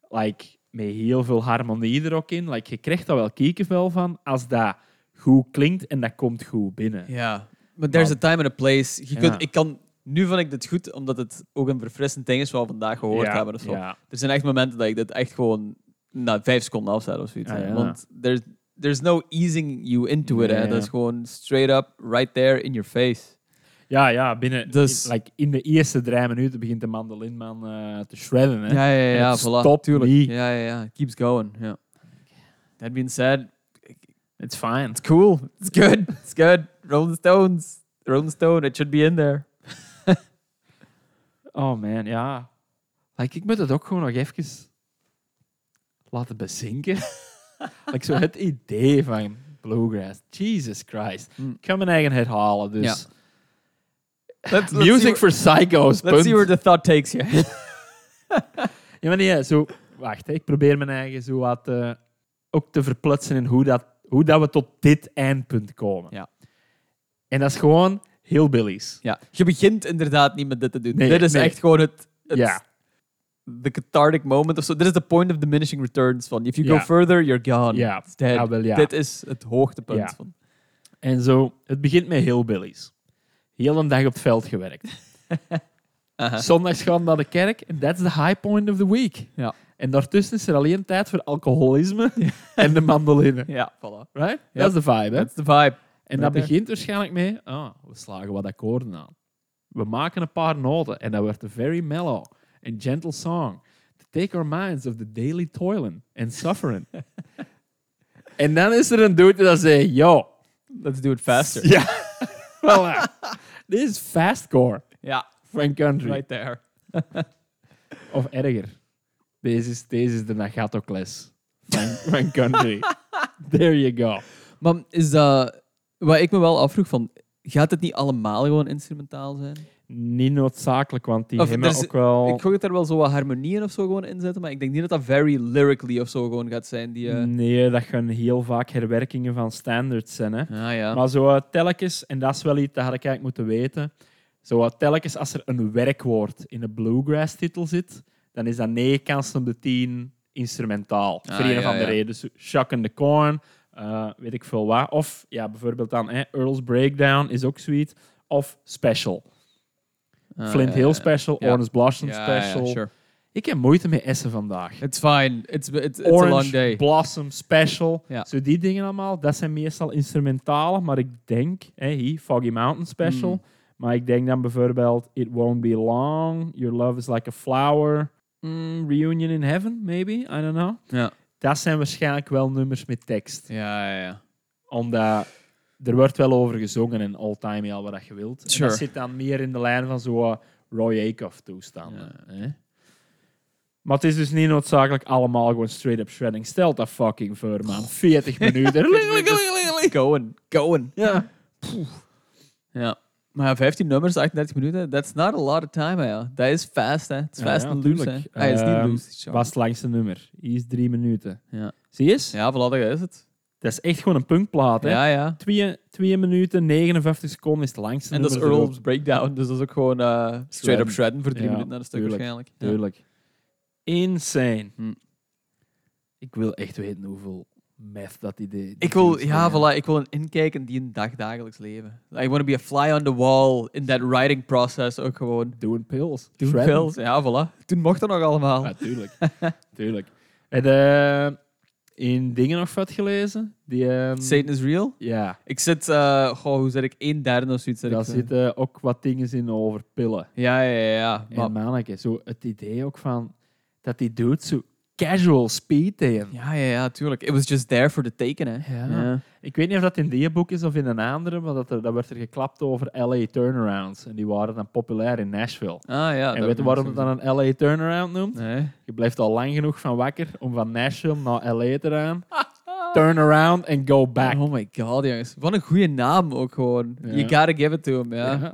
like, met heel veel harmonie er ook in. Like, je krijgt daar wel kiekenvel van als dat goed klinkt en dat komt goed binnen. Ja, maar there's a time and a place. Je kunt, Ja. ik kan, nu vind ik dit goed, omdat het ook een verfrissend ding is wat we vandaag gehoord ja, hebben. Of zo. Ja, Er zijn echt momenten dat ik dit echt gewoon na vijf seconden afzet of zoiets. Ah. Want there's, there's no easing you into it. Hè. Dat is gewoon straight up, right there in your face. Ja, ja binnen Dus- in, like, in de eerste drie minuten begint de mandolinman eh, te shredden. Hè? Ja, ja, ja, ja voilà. Tuurlijk. niet. Ja, ja, ja. Keeps going. Ja. That being said, It's fine. it's cool. It's good. It's good. Rolling Stones. Rolling Stone, it should be in there. Oh man, ja. Like, ik moet het ook gewoon nog even laten bezinken. like, zo het idee van bluegrass. Jesus Christ. Mm. Ik ga mijn eigen herhalen, dus... Ja. Let's, let's see Music for psychos, Let's see where the thought takes you. Ja, maar nee, zo... Wacht, ik probeer mijn eigen zo wat eh, ook te verplaatsen in hoe dat, hoe dat we tot dit eindpunt komen. Ja. En dat is gewoon heel billies. ja. Je begint inderdaad niet met dit te doen. Nee, dit is nee. echt gewoon het, het Ja. the cathartic moment of zo. Dit is de point of diminishing returns van if you Ja. go further, you're gone. Ja. It's dead. Ah, wel. Dit is het hoogtepunt van. En zo, het begint met heel billies. Heel een dag op het veld gewerkt. Aha. Zondags gaan we naar de kerk en that's the high point of the week. Ja. En daartussen is er alleen tijd voor alcoholisme en de mandoline. Ja, voilà. Right? Dat is de vibe, hè? That's the vibe. En dat begint waarschijnlijk mee, ah, we slagen wat akkoorden aan. We maken een paar noten en dat wordt een very mellow and gentle song. To take our minds of the daily toiling and suffering. en dan is er een dude die dat zegt, yo. Let's do it faster. Ja. Voilà. Dit is fastcore Ja, van country. right there. Of erger. Deze is, deze is de Nagatocles van, van country. There you go. Maar is dat... Wat ik me wel afvroeg van... Gaat het niet allemaal gewoon instrumentaal zijn? Niet noodzakelijk, want die Of hebben is- ook wel... Ik gok dat er wel zo wat harmonieën of zo gewoon in zitten, maar ik denk niet dat dat very lyrically of zo gewoon gaat zijn. Die, eh, Nee, dat gaan heel vaak herwerkingen van standards zijn. Hè. Ah ja. Maar zo uh, telkens, en dat is wel iets dat had ik eigenlijk moeten weten, zo uh, telkens als er een werkwoord in een bluegrass-titel zit, dan is dat 9 kansen op de 10 instrumentaal. Ah, voor een ja, of andere ja. reden. Dus Shock in the Corn, eh, weet ik veel wat. Of ja, bijvoorbeeld dan eh, Earl's Breakdown is ook zoiets. Of Special. Ah, Flint Hill. Special, Ja. Orange Blossom Special. sure. Ik heb moeite met Essen vandaag. It's fine. It's, it's, it's a Orange, long day. Blossom, Special. Ja. Zo die dingen allemaal. Dat zijn meestal instrumentale. Maar ik denk, hè, hier, Foggy Mountain Special. Mm. Maar ik denk dan bijvoorbeeld It Won't Be Long, Your Love Is Like a Flower, mm, Reunion in Heaven, maybe, I don't know. Ja. Dat zijn waarschijnlijk wel nummers met tekst. Ja, ja, ja. Omdat er wordt wel over gezongen in All Time Al wat dat je wilt. En Sure. dat zit dan meer in de lijn van zo'n Roy Acuff toestanden. hè. Maar het is dus niet noodzakelijk allemaal gewoon straight-up shredding. Stel dat fucking voor, man. 40 minuten. Going, going. ja. Ja. Maar ja, 15 nummers, 38 minuten, that's not a lot of time, ja. Dat is fast, hè. Het is Ja, fast ja, and loose, hè. het is niet Ehm, loose. was het langste nummer. Hier is drie minuten. Ja. Zie je eens? Ja, voilà, dat is het. Dat is echt gewoon een punkplaat, hè? Ja, ja. Twee, twee minuten, 59 seconden is het langste En dat is nummer Earl's Breakdown, dus dat is ook gewoon eh, straight up shredden voor drie Ja, minuten naar een stuk tuurlijk, waarschijnlijk. Ja. Tuurlijk. Insane. Hm. Ik wil echt weten hoeveel meth dat idee. die Ik wil, ja, voilà, ik wil een inkijk in die een dag dagelijks leven. I want to be a fly on the wall in that writing process ook gewoon. Doing pills. Doen Shredden. pills, ja, voilà. Toen mocht dat nog allemaal. Ja, tuurlijk. tuurlijk. En eh, in dingen nog wat gelezen? Die, ehm, Satan is real. Ja, Ik zit, eh, goh, hoe zit ik? Een derde of zoiets. daar zitten ook wat dingen in over pillen. Ja, ja, ja. ja. En Maar, manneke, zo het idee ook van dat die dude zo casual speed tegen. ja, ja, ja, tuurlijk. It was just there for the taken, hè. Ja. Ik weet niet of dat in die boek is of in een andere, maar dat, er, dat werd er geklapt over LA turnarounds. En die waren dan populair in Nashville. Ah, ja. en weet je waarom het dan een LA turnaround noemt? Nee. Je blijft al lang genoeg van wakker om van Nashville naar LA te gaan. Turn around and go back. Oh my god, jongens. Wat een goede naam ook gewoon. Ja. You gotta give it to him, ja. Ja,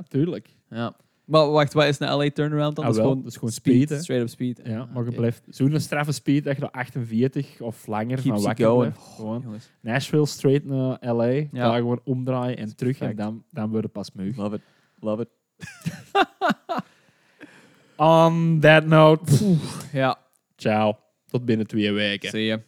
ja. Maar wacht, wat is een LA turnaround dan? Ah, dat is wel, gewoon, dat is gewoon speed, speed, straight up speed. Ja, Ah, maar je blijft zo'n straffe speed dat je er 48 of langer Keeps van wakker going. blijft. Gewoon. Jongens, Nashville straight naar LA, Ja. daar gewoon omdraaien en terug en dan, dan word je pas moe. love it. Love it. On that note, Ja, ciao. Tot binnen twee weken. zie je.